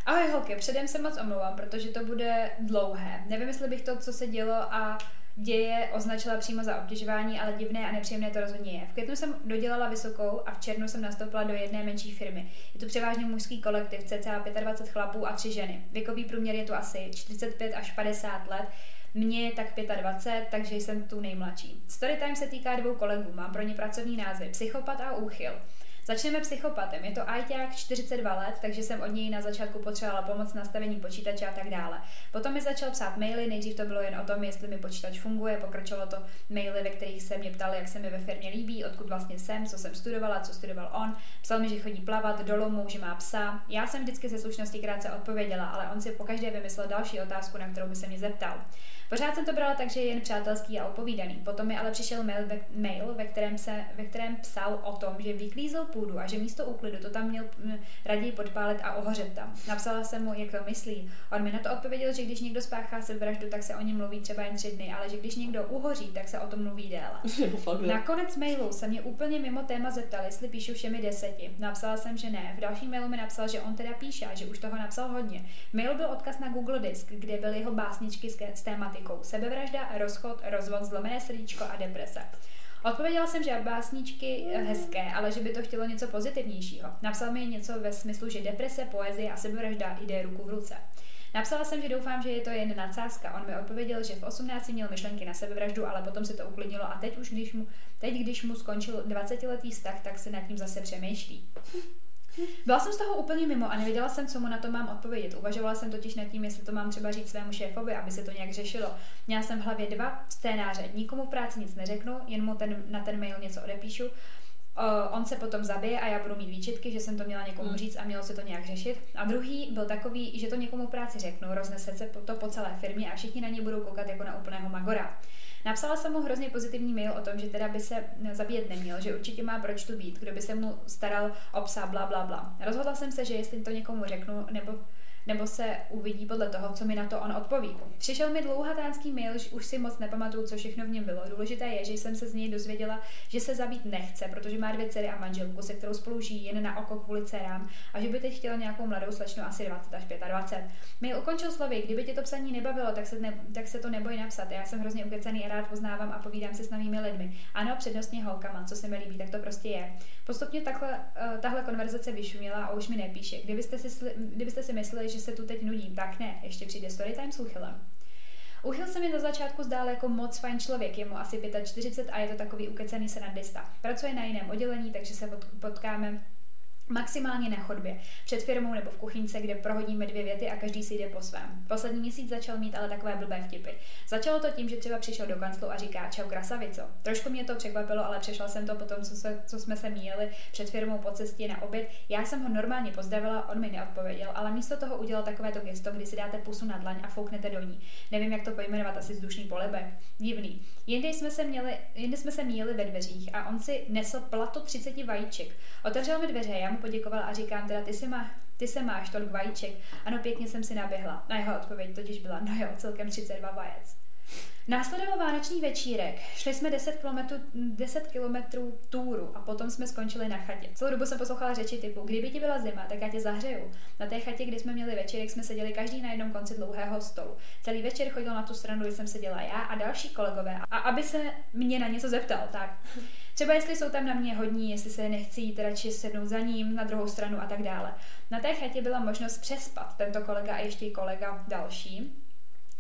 Ahoj holky, předem se moc omlouvám, protože to bude dlouhé. Nevím, jestli bych to, co se dělo a děje, označila přímo za obtěžování, ale divné a nepříjemné to rozhodně je. V květnu jsem dodělala vysokou a v červnu jsem nastoupila do jedné menší firmy. Je to převážně mužský kolektiv, cca 25 chlapů a 3 ženy. Věkový průměr je tu asi 45 až 50 let. Mně je tak 25, takže jsem tu nejmladší. Storytime se týká dvou kolegů, mám pro ně pracovní názvy Psychopat a Úchyl. Začneme psychopatem. Je to ajťák 42 let, takže jsem od něj na začátku potřebovala pomoc s nastavením počítače a tak dále. Potom mi začal psát maily, nejdřív to bylo jen o tom, jestli mi počítač funguje, pokračovalo to maily, ve kterých se mě ptali, jak se mi ve firmě líbí, odkud vlastně jsem, co jsem studovala, co studoval on. Psal mi, že chodí plavat do lomu, že má psa. Já jsem vždycky ze slušnosti krátce odpověděla, ale on si pokaždé vymyslel další otázku, na kterou by se mě zeptal. Pořád jsem to brala tak, že je jen přátelský a opovídaný. Potom mi ale přišel mail, ve, mail ve, kterém se, ve kterém psal o tom, že vyklízel půdu půdu a že místo úklidu to tam měl raději podpálit a ohořet tam. Napsala jsem mu, jak to myslí. On mi na to odpověděl, že když někdo spáchá sebevraždu, tak se o ní mluví třeba jen tři dny, ale že když někdo uhoří, tak se o tom mluví déle. Na konec mailu se mě úplně mimo téma zeptal, jestli píšu všemi deseti. Napsala jsem, že ne. V dalším mailu mi napsal, že on teda píše a že už toho napsal hodně. Mail byl odkaz na Google Disk, kde byly jeho básničky s, s tématikou sebevražda, rozchod, rozvod, zlomené srdíčko a deprese. Odpověděla jsem, že básničky hezké, ale že by to chtělo něco pozitivnějšího. Napsal mi něco ve smyslu, že deprese, poezie a sebevražda jde ruku v ruce. Napsala jsem, že doufám, že je to jen nadsázka. On mi odpověděl, že v 18 měl myšlenky na sebevraždu, ale potom se to uklidnilo a teď už, když mu, teď, když mu skončil 20-letý vztah, tak se nad tím zase přemýšlí. Byla jsem z toho úplně mimo a nevěděla jsem, co mu na to mám odpovědět. Uvažovala jsem totiž nad tím, jestli to mám třeba říct svému šéfovi, aby se to nějak řešilo. Měla jsem v hlavě dva scénáře. Nikomu v práci nic neřeknu, jen mu ten, na ten mail něco odepíšu. Uh, on se potom zabije a já budu mít výčitky, že jsem to měla někomu mm. říct a mělo se to nějak řešit. A druhý byl takový, že to někomu práci řeknu, roznese se to po celé firmě a všichni na ně budou koukat jako na úplného magora. Napsala jsem mu hrozně pozitivní mail o tom, že teda by se zabíjet neměl, že určitě má proč tu být, kdo by se mu staral o psa, bla, bla, bla. Rozhodla jsem se, že jestli to někomu řeknu, nebo nebo se uvidí podle toho, co mi na to on odpoví. Přišel mi dlouhatánský mail, už si moc nepamatuju, co všechno v něm bylo. Důležité je, že jsem se z něj dozvěděla, že se zabít nechce, protože má dvě dcery a manželku, se kterou spolu žijí jen na oko kvůli dcerám a že by teď chtěla nějakou mladou slečnu asi 20 až 25. Mail ukončil slovy, kdyby tě to psaní nebavilo, tak se, ne, tak se to neboj napsat. Já jsem hrozně ukecený a rád poznávám a povídám se s novými lidmi. Ano, přednostně holkama, co se mi líbí, tak to prostě je. Postupně takhle, uh, tahle konverzace vyšuměla a už mi nepíše. Kdybyste si, kdybyste si mysleli, že se tu teď nudím, tak ne, ještě přijde Storytime s Uchylem. Uchyl se mi za začátku zdál jako moc fajn člověk, je mu asi 45 a je to takový ukecený senadista. Pracuje na jiném oddělení, takže se potkáme Maximálně na chodbě, před firmou nebo v kuchyňce, kde prohodíme dvě věty a každý si jde po svém. Poslední měsíc začal mít ale takové blbé vtipy. Začalo to tím, že třeba přišel do kanclu a říká čau krasavico. Trošku mě to překvapilo, ale přešla jsem to potom, co, se, co jsme se míjeli před firmou po cestě na oběd. Já jsem ho normálně pozdravila, on mi neodpověděl, ale místo toho udělal takovéto gesto, kdy si dáte pusu na dlaň a fouknete do ní. Nevím, jak to pojmenovat, asi vzdušný polebe. Divný. Jindy jsme se, měli, jindy jsme se míjeli ve dveřích a on si nesl plato 30 vajíček. Otevřel mi dveře, já mu poděkovala a říkám teda, ty, si má, ty se máš tolik vajíček. Ano, pěkně jsem si naběhla. Na jeho odpověď totiž byla, no jo, celkem 32 vajec. Následoval vánoční večírek. Šli jsme 10 km, 10 kilometrů túru a potom jsme skončili na chatě. Celou dobu jsem poslouchala řeči typu, kdyby ti byla zima, tak já tě zahřeju. Na té chatě, kde jsme měli večírek, jsme seděli každý na jednom konci dlouhého stolu. Celý večer chodil na tu stranu, kde jsem seděla já a další kolegové. A aby se mě na něco zeptal, tak. Třeba jestli jsou tam na mě hodní, jestli se nechci jít radši sednout za ním na druhou stranu a tak dále. Na té chatě byla možnost přespat tento kolega a ještě kolega další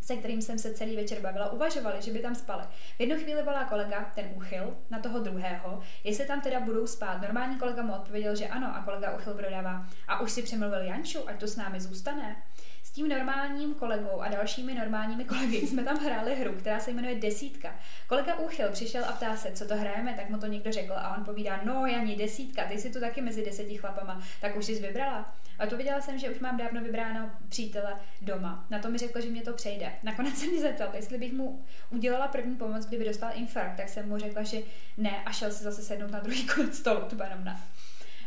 se kterým jsem se celý večer bavila, uvažovali, že by tam spali. V jednu chvíli volá kolega, ten uchyl, na toho druhého, jestli tam teda budou spát. Normální kolega mu odpověděl, že ano a kolega uchyl prodává. A už si přemluvil Janču, ať to s námi zůstane. S tím normálním kolegou a dalšími normálními kolegy jsme tam hráli hru, která se jmenuje Desítka. Kolega Úchyl přišel a ptá se, co to hrajeme, tak mu to někdo řekl a on povídá, no Jani, desítka, ty jsi tu taky mezi deseti chlapama, tak už jsi vybrala. A to viděla jsem, že už mám dávno vybráno přítele doma. Na to mi řekl, že mě to přejde. Nakonec se mi zeptal, jestli bych mu udělala první pomoc, kdyby dostal infarkt, tak jsem mu řekla, že ne a šel si zase sednout na druhý konec stolu, to na.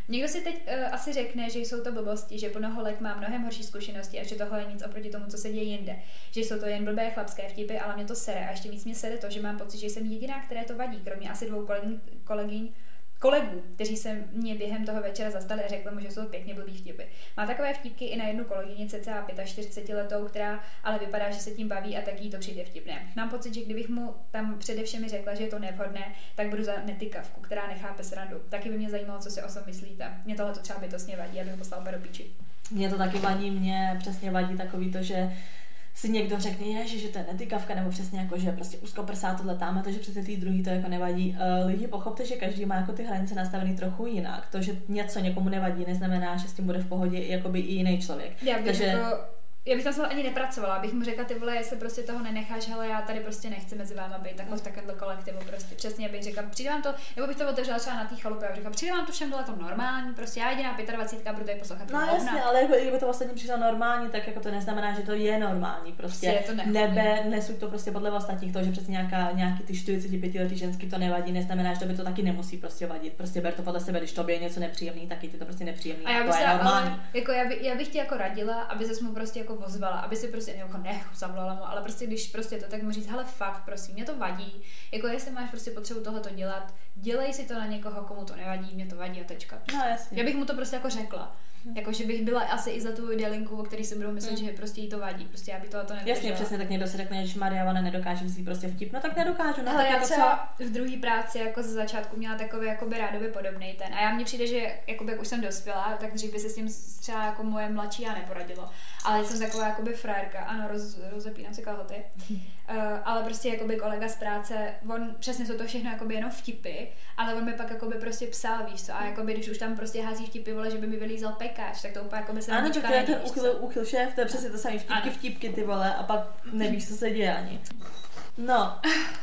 Někdo si teď uh, asi řekne, že jsou to blbosti, že plnoholek má mnohem horší zkušenosti a že tohle je nic oproti tomu, co se děje jinde. Že jsou to jen blbé chlapské vtipy, ale mě to sere. A ještě víc mě sere to, že mám pocit, že jsem jediná, které to vadí, kromě asi dvou kolegyň, kolegyň kolegů, kteří se mě během toho večera zastali a řekli mu, že jsou pěkně blbý vtipy. Má takové vtipky i na jednu kolegyni cca 45 letou, která ale vypadá, že se tím baví a tak jí to přijde vtipné. Mám pocit, že kdybych mu tam především řekla, že je to nevhodné, tak budu za netykavku, která nechápe srandu. Taky by mě zajímalo, co si o tom myslíte. Mě tohle to třeba bytostně vadí, abych poslal do píči. Mě to taky vadí, mě přesně vadí takový to, že si někdo řekne, že, že to je netykavka, nebo přesně jako, že prostě úzkoprsá tohle tam, to, že přece ty druhý to jako nevadí. Uh, lidi pochopte, že každý má jako ty hranice nastavený trochu jinak. To, že něco někomu nevadí, neznamená, že s tím bude v pohodě jako by i jiný člověk. Já bych Takže... jako já bych tam snad ani nepracovala, abych mu řekla, ty vole, jestli prostě toho nenecháš, ale já tady prostě nechci mezi váma být, takhle v takovémhle kolektivu prostě. Přesně bych řekla, přijde vám to, nebo bych to otevřela třeba na té chalupě a řekla, přijde vám to všem bylo to normální, prostě já jediná 25 budu tady poslouchat. No jasně, ale jako, kdyby to ostatním přišlo normální, tak jako to neznamená, že to je normální. Prostě Je to nehodný. nebe, nesuď to prostě podle ostatních, to, že přesně nějaká, nějaký ty 45 letý ženský to nevadí, neznamená, že to by to taky nemusí prostě vadit. Prostě ber to podle sebe, když tobě je něco nepříjemný, taky ty to prostě nepříjemný. A já to bych, je se, normální. ale, jako já, by, já bych ti jako radila, aby se mu prostě jako ozvala, aby si prostě, jako ne, zavolala mu, ale prostě když prostě to, tak mu říct, hele fakt, prosím, mě to vadí, jako jestli máš prostě potřebu tohoto dělat, dělej si to na někoho, komu to nevadí, mě to vadí a tečka. No jasně. Já bych mu to prostě jako řekla. Jako, že bych byla asi i za tu idealinku, o který si budou myslet, že prostě jí to vadí. Prostě já bych to, to Jasně, přesně, tak někdo si řekne, že Maria Vane nedokáže vzít prostě vtip, no tak nedokážu, no Ale tak já jako co? třeba v druhé práci jako ze začátku měla takový jakoby rádoby podobný ten. A já mně přijde, že jakoby, jak už jsem dospěla, tak dřív by se s tím třeba jako moje mladší já neporadilo. Ale jsem taková jakoby frérka, ano, roz, rozepínám si kalhoty. uh, ale prostě jakoby kolega z práce, on přesně jsou to všechno jakoby jenom vtipy, ale on mi pak jakoby prostě psal, víš co, a jakoby když už tam prostě hází vtipy, vole, že by mi vylízal pekáč, tak to úplně jakoby se Ano, to je ten uchyl, uchyl šéf, to je přesně to samé vtipky, Ano. vtipky ty vole a pak nevíš, co se děje ani. No,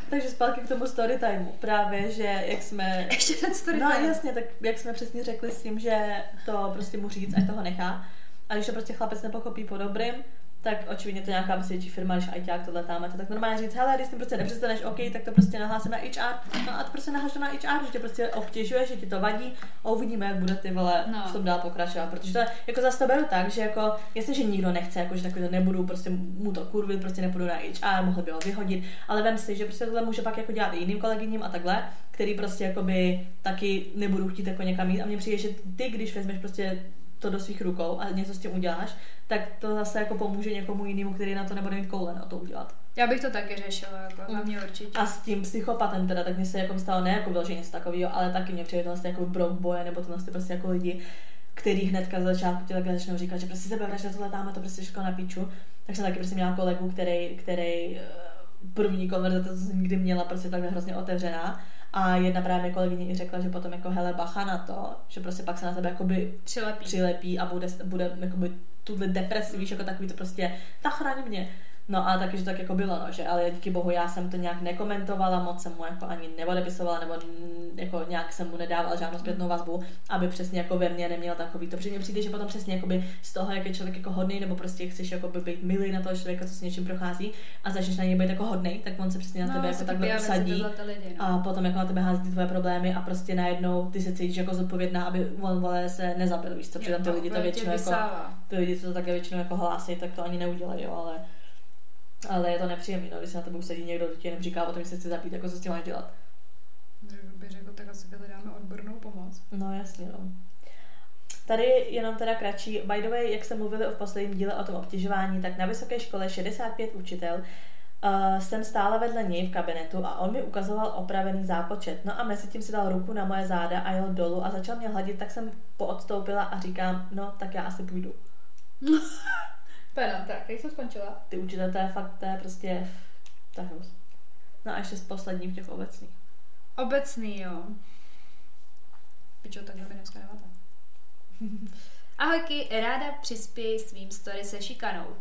takže zpátky k tomu story timeu. Právě, že jak jsme... Ještě ten story No jasně, tak jak jsme přesně řekli s tím, že to prostě mu říct, ať toho nechá. A když to prostě chlapec nepochopí po dobrým, tak očividně to nějaká prostě větší firma, když ajťák tohle tam, to tak normálně říct, hele, když ty prostě nepřestaneš, OK, tak to prostě nahlásíme na HR, no a to prostě nahlaš na HR, že tě prostě obtěžuje, že ti to vadí a uvidíme, jak bude ty vole No. v tom dál pokračovat, protože to je, jako zase to beru tak, že jako, jasně, že nikdo nechce, jako, že takový to nebudu, prostě mu to kurvit, prostě nepůjdu na HR, mohli by ho vyhodit, ale vem si, že prostě tohle může pak jako dělat i jiným kolegyním a takhle, který prostě jakoby taky nebudou chtít jako někam jít a mně přijde, že ty, když vezmeš prostě to do svých rukou a něco s tím uděláš, tak to zase jako pomůže někomu jinému, který na to nebude mít koule na to udělat. Já bych to taky řešila, jako, na mě určitě. A s tím psychopatem teda, tak mi se jako stalo ne jako vyloženě něco takového, ale taky mě přijde tohle jako brok boje, nebo tohle prostě jako lidi, který hnedka za začátku ti takhle začnou říkat, že prostě sebevražda tohle tam to prostě všechno na píču. Tak jsem taky prostě měla kolegu, který, který eh, první konverzace, co jsem nikdy měla, prostě takhle hrozně otevřená. A jedna právě kolegyně i řekla, že potom jako hele bacha na to, že prostě pak se na tebe jakoby Přilepí. přilepí a bude, bude jakoby tuhle depresi, víš, jako takový to prostě, tak chraň mě. No a taky, že to tak jako bylo, no, že ale díky bohu já jsem to nějak nekomentovala, moc jsem mu jako ani neodepisovala, nebo jako nějak jsem mu nedávala žádnou zpětnou vazbu, aby přesně jako ve mně neměl takový to, protože mně přijde, že potom přesně jakoby z toho, jak je člověk jako hodný, nebo prostě chceš jako být milý na toho člověka, co s něčím prochází a začneš na něj být jako hodný, tak on se přesně na tebe jako takhle typy a věci usadí lidi, no. a potom jako na tebe hází ty tvoje problémy a prostě najednou ty se cítíš jako zodpovědná, aby on vole se nezabil, víš co, tam ty lidi to většinou jako, ty lidi, co to také většinou jako hlásí, tak to ani neudělají, jo, ale, ale je to nepříjemné, no, když se na tebe usadí někdo, kdo ti jenom říká o tom, že se chce zabít, jako co s tím máš dělat. Bych řekl, tak asi dáme odbornou pomoc. No jasně, no. Tady jenom teda kratší, by the way, jak jsme mluvili o v posledním díle o tom obtěžování, tak na vysoké škole 65 učitel uh, jsem stála vedle něj v kabinetu a on mi ukazoval opravený zápočet. No a mezi tím si dal ruku na moje záda a jel dolů a začal mě hladit, tak jsem poodstoupila a říkám, no tak já asi půjdu. Pena, tak, jak jsem skončila? Ty učitel, to je fakt, to je prostě, to je hrůz. No a ještě z posledních těch obecných. Obecný, jo. Pičo, tak mi dneska nemáte. Ahojky, ráda přispěji svým story se šikanou.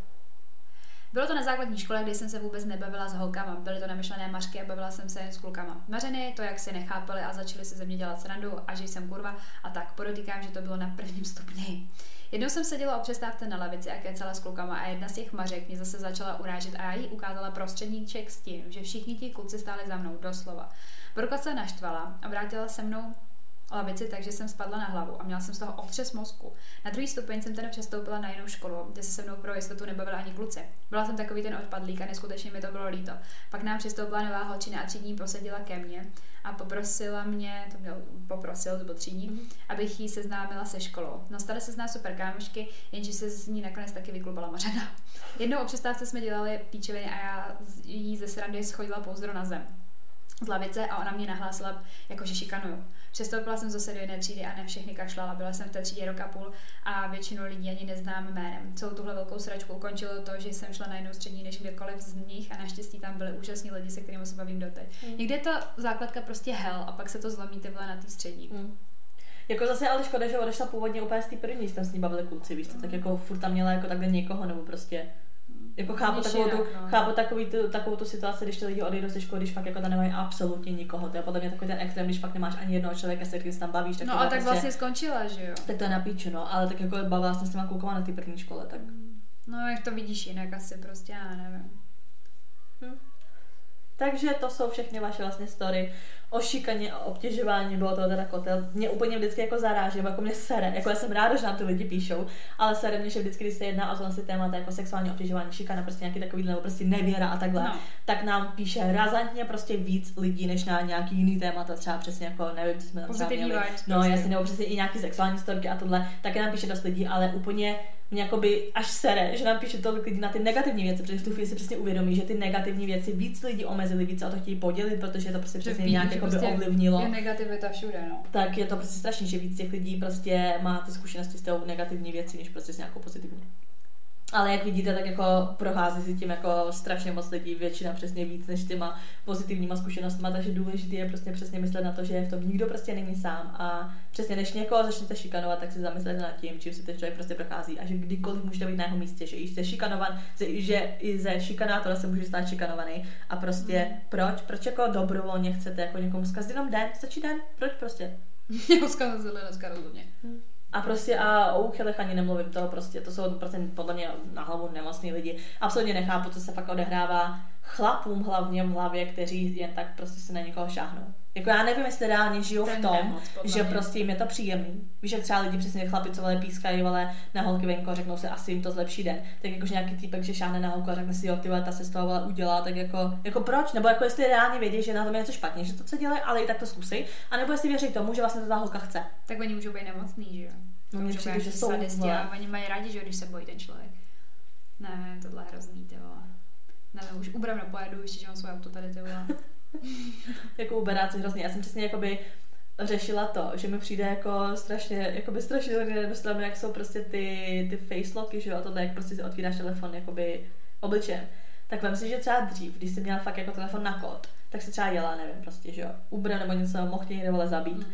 Bylo to na základní škole, kdy jsem se vůbec nebavila s holkama. Byly to namyšlené mařky a bavila jsem se jen s klukama. Mařeny, to, jak si nechápali a začali se ze mě dělat srandu a že jsem kurva a tak podotýkám, že to bylo na prvním stupni. Jednou jsem seděla o přestávce na lavici a kecala s klukama a jedna z těch mařek mě zase začala urážet a já jí ukázala prostředníček s tím, že všichni ti kluci stáli za mnou, doslova. Borka se naštvala a vrátila se mnou lavici, takže jsem spadla na hlavu a měla jsem z toho otřes mozku. Na druhý stupeň jsem teda přestoupila na jinou školu, kde se se mnou pro jistotu nebavila ani kluci. Byla jsem takový ten odpadlík a neskutečně mi to bylo líto. Pak nám přistoupila nová holčina a třídní posadila ke mně a poprosila mě, to měl poprosil, to byl třídní, abych jí seznámila se školou. No staly se z nás super kámošky, jenže se z ní nakonec taky vyklubala Mařena. Jednou o přestávce jsme dělali píčeviny a já jí ze srandy schodila pouzdro na zem z lavice a ona mě nahlásila, jako že šikanuju. Přestoupila jsem zase do jedné třídy a ne všechny kašlala. Byla jsem v té třídě rok a půl a většinu lidí ani neznám jménem. Celou tuhle velkou sračku ukončilo to, že jsem šla na jinou střední než kdekoliv z nich a naštěstí tam byli úžasní lidi, se kterými se bavím doteď. Mm. Někdy je ta základka prostě hell a pak se to zlomí ty vole na té střední. Mm. Jako zase ale škoda, že odešla původně úplně z té první, tam s ní bavili kluci, víš co, tak jako furt tam měla jako takhle někoho, nebo prostě jako chápu, takovou, tu, jinak, no. chápu takový tu, takovou tu situaci, když ty lidi odejdou ze školy, když fakt jako tam nemají absolutně nikoho. To je podle mě takový ten extrém, když fakt nemáš ani jednoho člověka, se kterým se tam bavíš. Tak No a tak prostě, vlastně skončila, že jo? tak to je na píču, no, ale tak jako bavila jsem s těma klukama na té první škole, tak No jak to vidíš jinak asi prostě, já nevím. Takže to jsou všechny vaše vlastně story o šikaně a obtěžování, bylo to teda kotel. Mě úplně vždycky jako zaráží, jako mě sere, jako já jsem ráda, že nám ty lidi píšou, ale sere mě, že vždycky, když se jedná o tohle si témata jako sexuální obtěžování, šikana, prostě nějaký takový, nebo prostě nevěra a takhle, No. tak nám píše razantně prostě víc lidí, než na nějaký jiný témata, třeba přesně jako, nevím, co jsme tam třeba měli. No prostě. jasně, nebo přesně i nějaký sexuální storky a tohle, taky nám píše dost lidí, ale úplně mě jakoby až sere, že nám píše tolik lidí na ty negativní věci, protože v tu chvíli si přesně uvědomí, že ty negativní věci víc lidí omezily, víc se o to chtějí podělit, protože to prostě přesně ví, nějak jakoby prostě ovlivnilo. Je negativita všude, no. Tak je to prostě strašně, že víc těch lidí prostě má ty zkušenosti s tou negativní věcí, než prostě s nějakou pozitivní. Ale jak vidíte, tak jako prochází si tím jako strašně moc lidí, většina přesně víc než těma pozitivníma zkušenostmi, takže důležité je prostě přesně myslet na to, že v tom nikdo prostě není sám. A přesně než někoho začnete šikanovat, tak si zamyslete nad tím, čím si ten člověk prostě prochází. A že kdykoliv můžete být na jeho místě, že i jste šikanovan, že- že i ze šikanátora se může stát šikanovaný. A prostě proč, proč jako dobrovolně chcete jako někomu zkazit jenom den, stačí den, proč prostě? Jeho zkazili dneska rozhodně. A prostě a o úchylech ani nemluvím, to prostě, to jsou prostě podle mě na hlavu nemocní lidi. Absolutně nechápu, co se fakt odehrává chlapům hlavně v hlavě, kteří jen tak prostě se na někoho šáhnou. Jako já nevím, jestli reálně žijou je v tom, nemoc, že prostě jim je to příjemný. Víš, jak třeba lidi přesně chlapi, co vole pískají, vole na holky venku a řeknou si, asi jim to zlepší den. Tak jakože nějaký týpek, že šáhne na holku a řekne si, jo, ty vole, ta se z toho vole udělá, tak jako, jako proč? Nebo jako jestli reálně vědí, že na tom je něco špatně, že to co dělají, ale i tak to zkusí. A nebo jestli věří tomu, že vlastně to ta holka chce. Tak oni můžou být nemocný, že jo? No, Můžou být že jsou, oni mají rádi, že když se bojí ten člověk. Nevím, tohle je hrozný, ty vole. Nevím, už u Bravna pojedu, ještě, že mám svoje auto tady, ty vole. jako uberáci hrozně. Já jsem přesně jakoby řešila to, že mi přijde jako strašně, jakoby strašně na jednu stranu, jak jsou prostě ty, ty facelocky, že jo, a tohle, jak prostě si otvíráš telefon jakoby obličejem. Tak vem si, že třeba dřív, když jsi měla fakt jako telefon na kód, tak si třeba jela, nevím, prostě, že jo, Uber nebo něco, mohl tě někde vole zabít. Mm.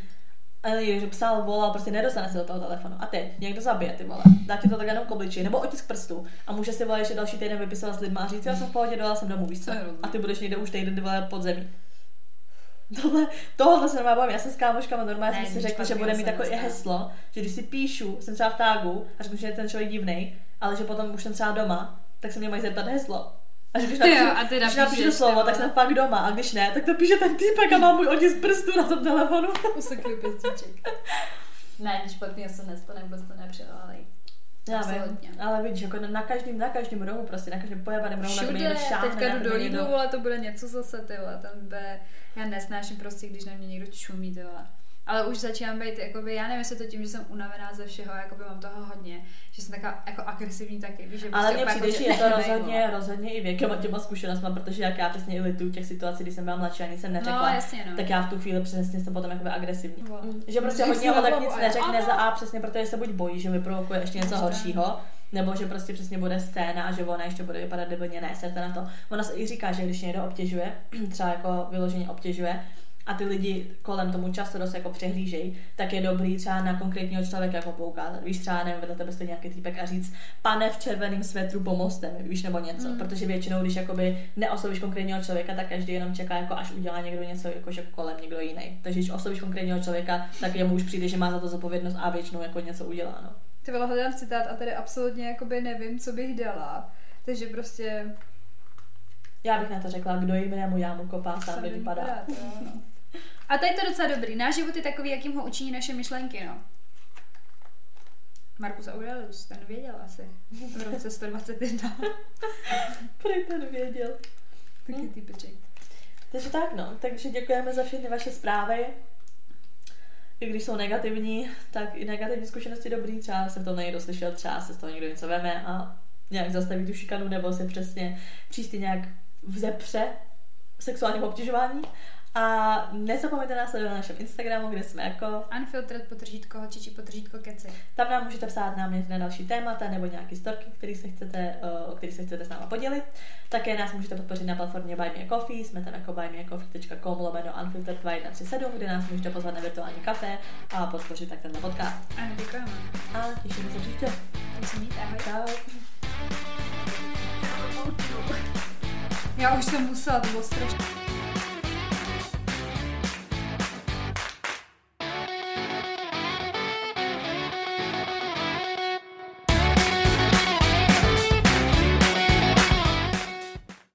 Že psal, volal, prostě nedostane se do toho telefonu. A teď někdo zabije ty vole, dá ti to tak jenom k obličeji, nebo otisk prstů. A může si vole ještě další týden vypisovat s lidma a říct, já jsem v pohodě, dala jsem domů, víš co? A ty budeš někde už týden vole pod zemí. Tohle, tohle se normálně bavím. Já jsem s kámoškama normálně Ne, jsme si nic řekli, že bude mít takové nestane. heslo, že když si píšu, jsem třeba v tágu a řeknu, že je ten člověk divný, ale že potom už jsem třeba doma, tak se mě mají zeptat heslo. A že když Jo, napíšu, a ty když napíšu slovo, tak jsem fakt doma. A když ne, tak to píše ten týpek a má můj otisk prstů na tom telefonu. Usekli pěstiček. Ne, nic špatného se nestane, vůbec to nepřeválejí. Já vím, ale vidíš, jako na každém, na každém rohu, prostě na každém pojebaném rohu, na Všude, někdo šáhne, teďka na jdu do Lidlu, vole, to bude něco zase, ty vole, tam bude, já nesnáším prostě, když na mě někdo čumí, ty vole. Ale už začínám být, jakoby, já nevím, jestli to tím, že jsem unavená ze všeho, jakoby mám toho hodně, že jsem taková jako agresivní taky, víš, že Ale prostě mně úplně přijde, jako, že je to rozhodně, rozhodně i věkem a těma zkušenostmi, protože jak já přesně i lituju těch situací, kdy jsem byla mladší a nic jsem neřekla, No, jasně, no. tak já v tu chvíli přesně jsem potom jakoby agresivní. Vole. Mm, Že prostě Můžeš hodně holek na nic neřekne za A přesně protože se buď bojí, že vyprovokuje ještě něco horšího, nebo že prostě přesně bude scéna a že ona ještě bude vypadat debilně, ne, serte na to. Ona se i říká, že když někdo obtěžuje, třeba jako vyloženě obtěžuje, a ty lidi kolem tomu často dost jako přehlížejí, tak je dobrý třeba na konkrétního člověka jako poukázat. Víš, třeba nevím, vedle tebe stojí nějaký týpek a říct, pane v červeném svetru, pomozte mi, víš, nebo něco. Mm. Protože většinou, když jakoby neoslovíš konkrétního člověka, tak každý jenom čeká, jako až udělá někdo něco, jakože kolem někdo jiný. Takže když oslovíš konkrétního člověka, tak jemu už přijde, že má za to zodpovědnost a většinou jako něco udělá. No. Ty vole, hledám citát a tady absolutně jakoby nevím, co bych dala. Takže prostě Já bych na to řekla, kdo jinému jámu kopá, sám vypadá. to jo, no. A tady to je docela dobrý. Náš život je takový, jakým ho učiní naše myšlenky, no. Marcus Aurelius, ten věděl asi. V roce 121. Prej ten věděl. Taky Hm. typeček. Takže tak no, takže děkujeme za všechny vaše zprávy. I když jsou negativní, tak i negativní zkušenosti dobrý, třeba se to někdo slyšel, třeba se z toho někdo něco veme a nějak zastaví tu šikanu, nebo se přesně příště nějak vzepře sexuálním obtěžování. A nezapomeňte nás sledovat na našem Instagramu, kde jsme jako... Unfiltered potržítko, holčičí potržítko keci. Tam nám můžete psát námět na další témata nebo nějaký storky, který se chcete, eh, o který se chcete s náma podělit. Také nás můžete podpořit na platformě Buy Me a Coffee, jsme tam jako buymeacoffee.com lomeno unfiltered 2137, kde nás můžete pozvat na virtuální kafe a podpořit tak tenhle podcast. Ano, děkujeme. A těšíme se příště. Se mějte, ahoj. Čau. Já už jsem musela, to bylo strašně.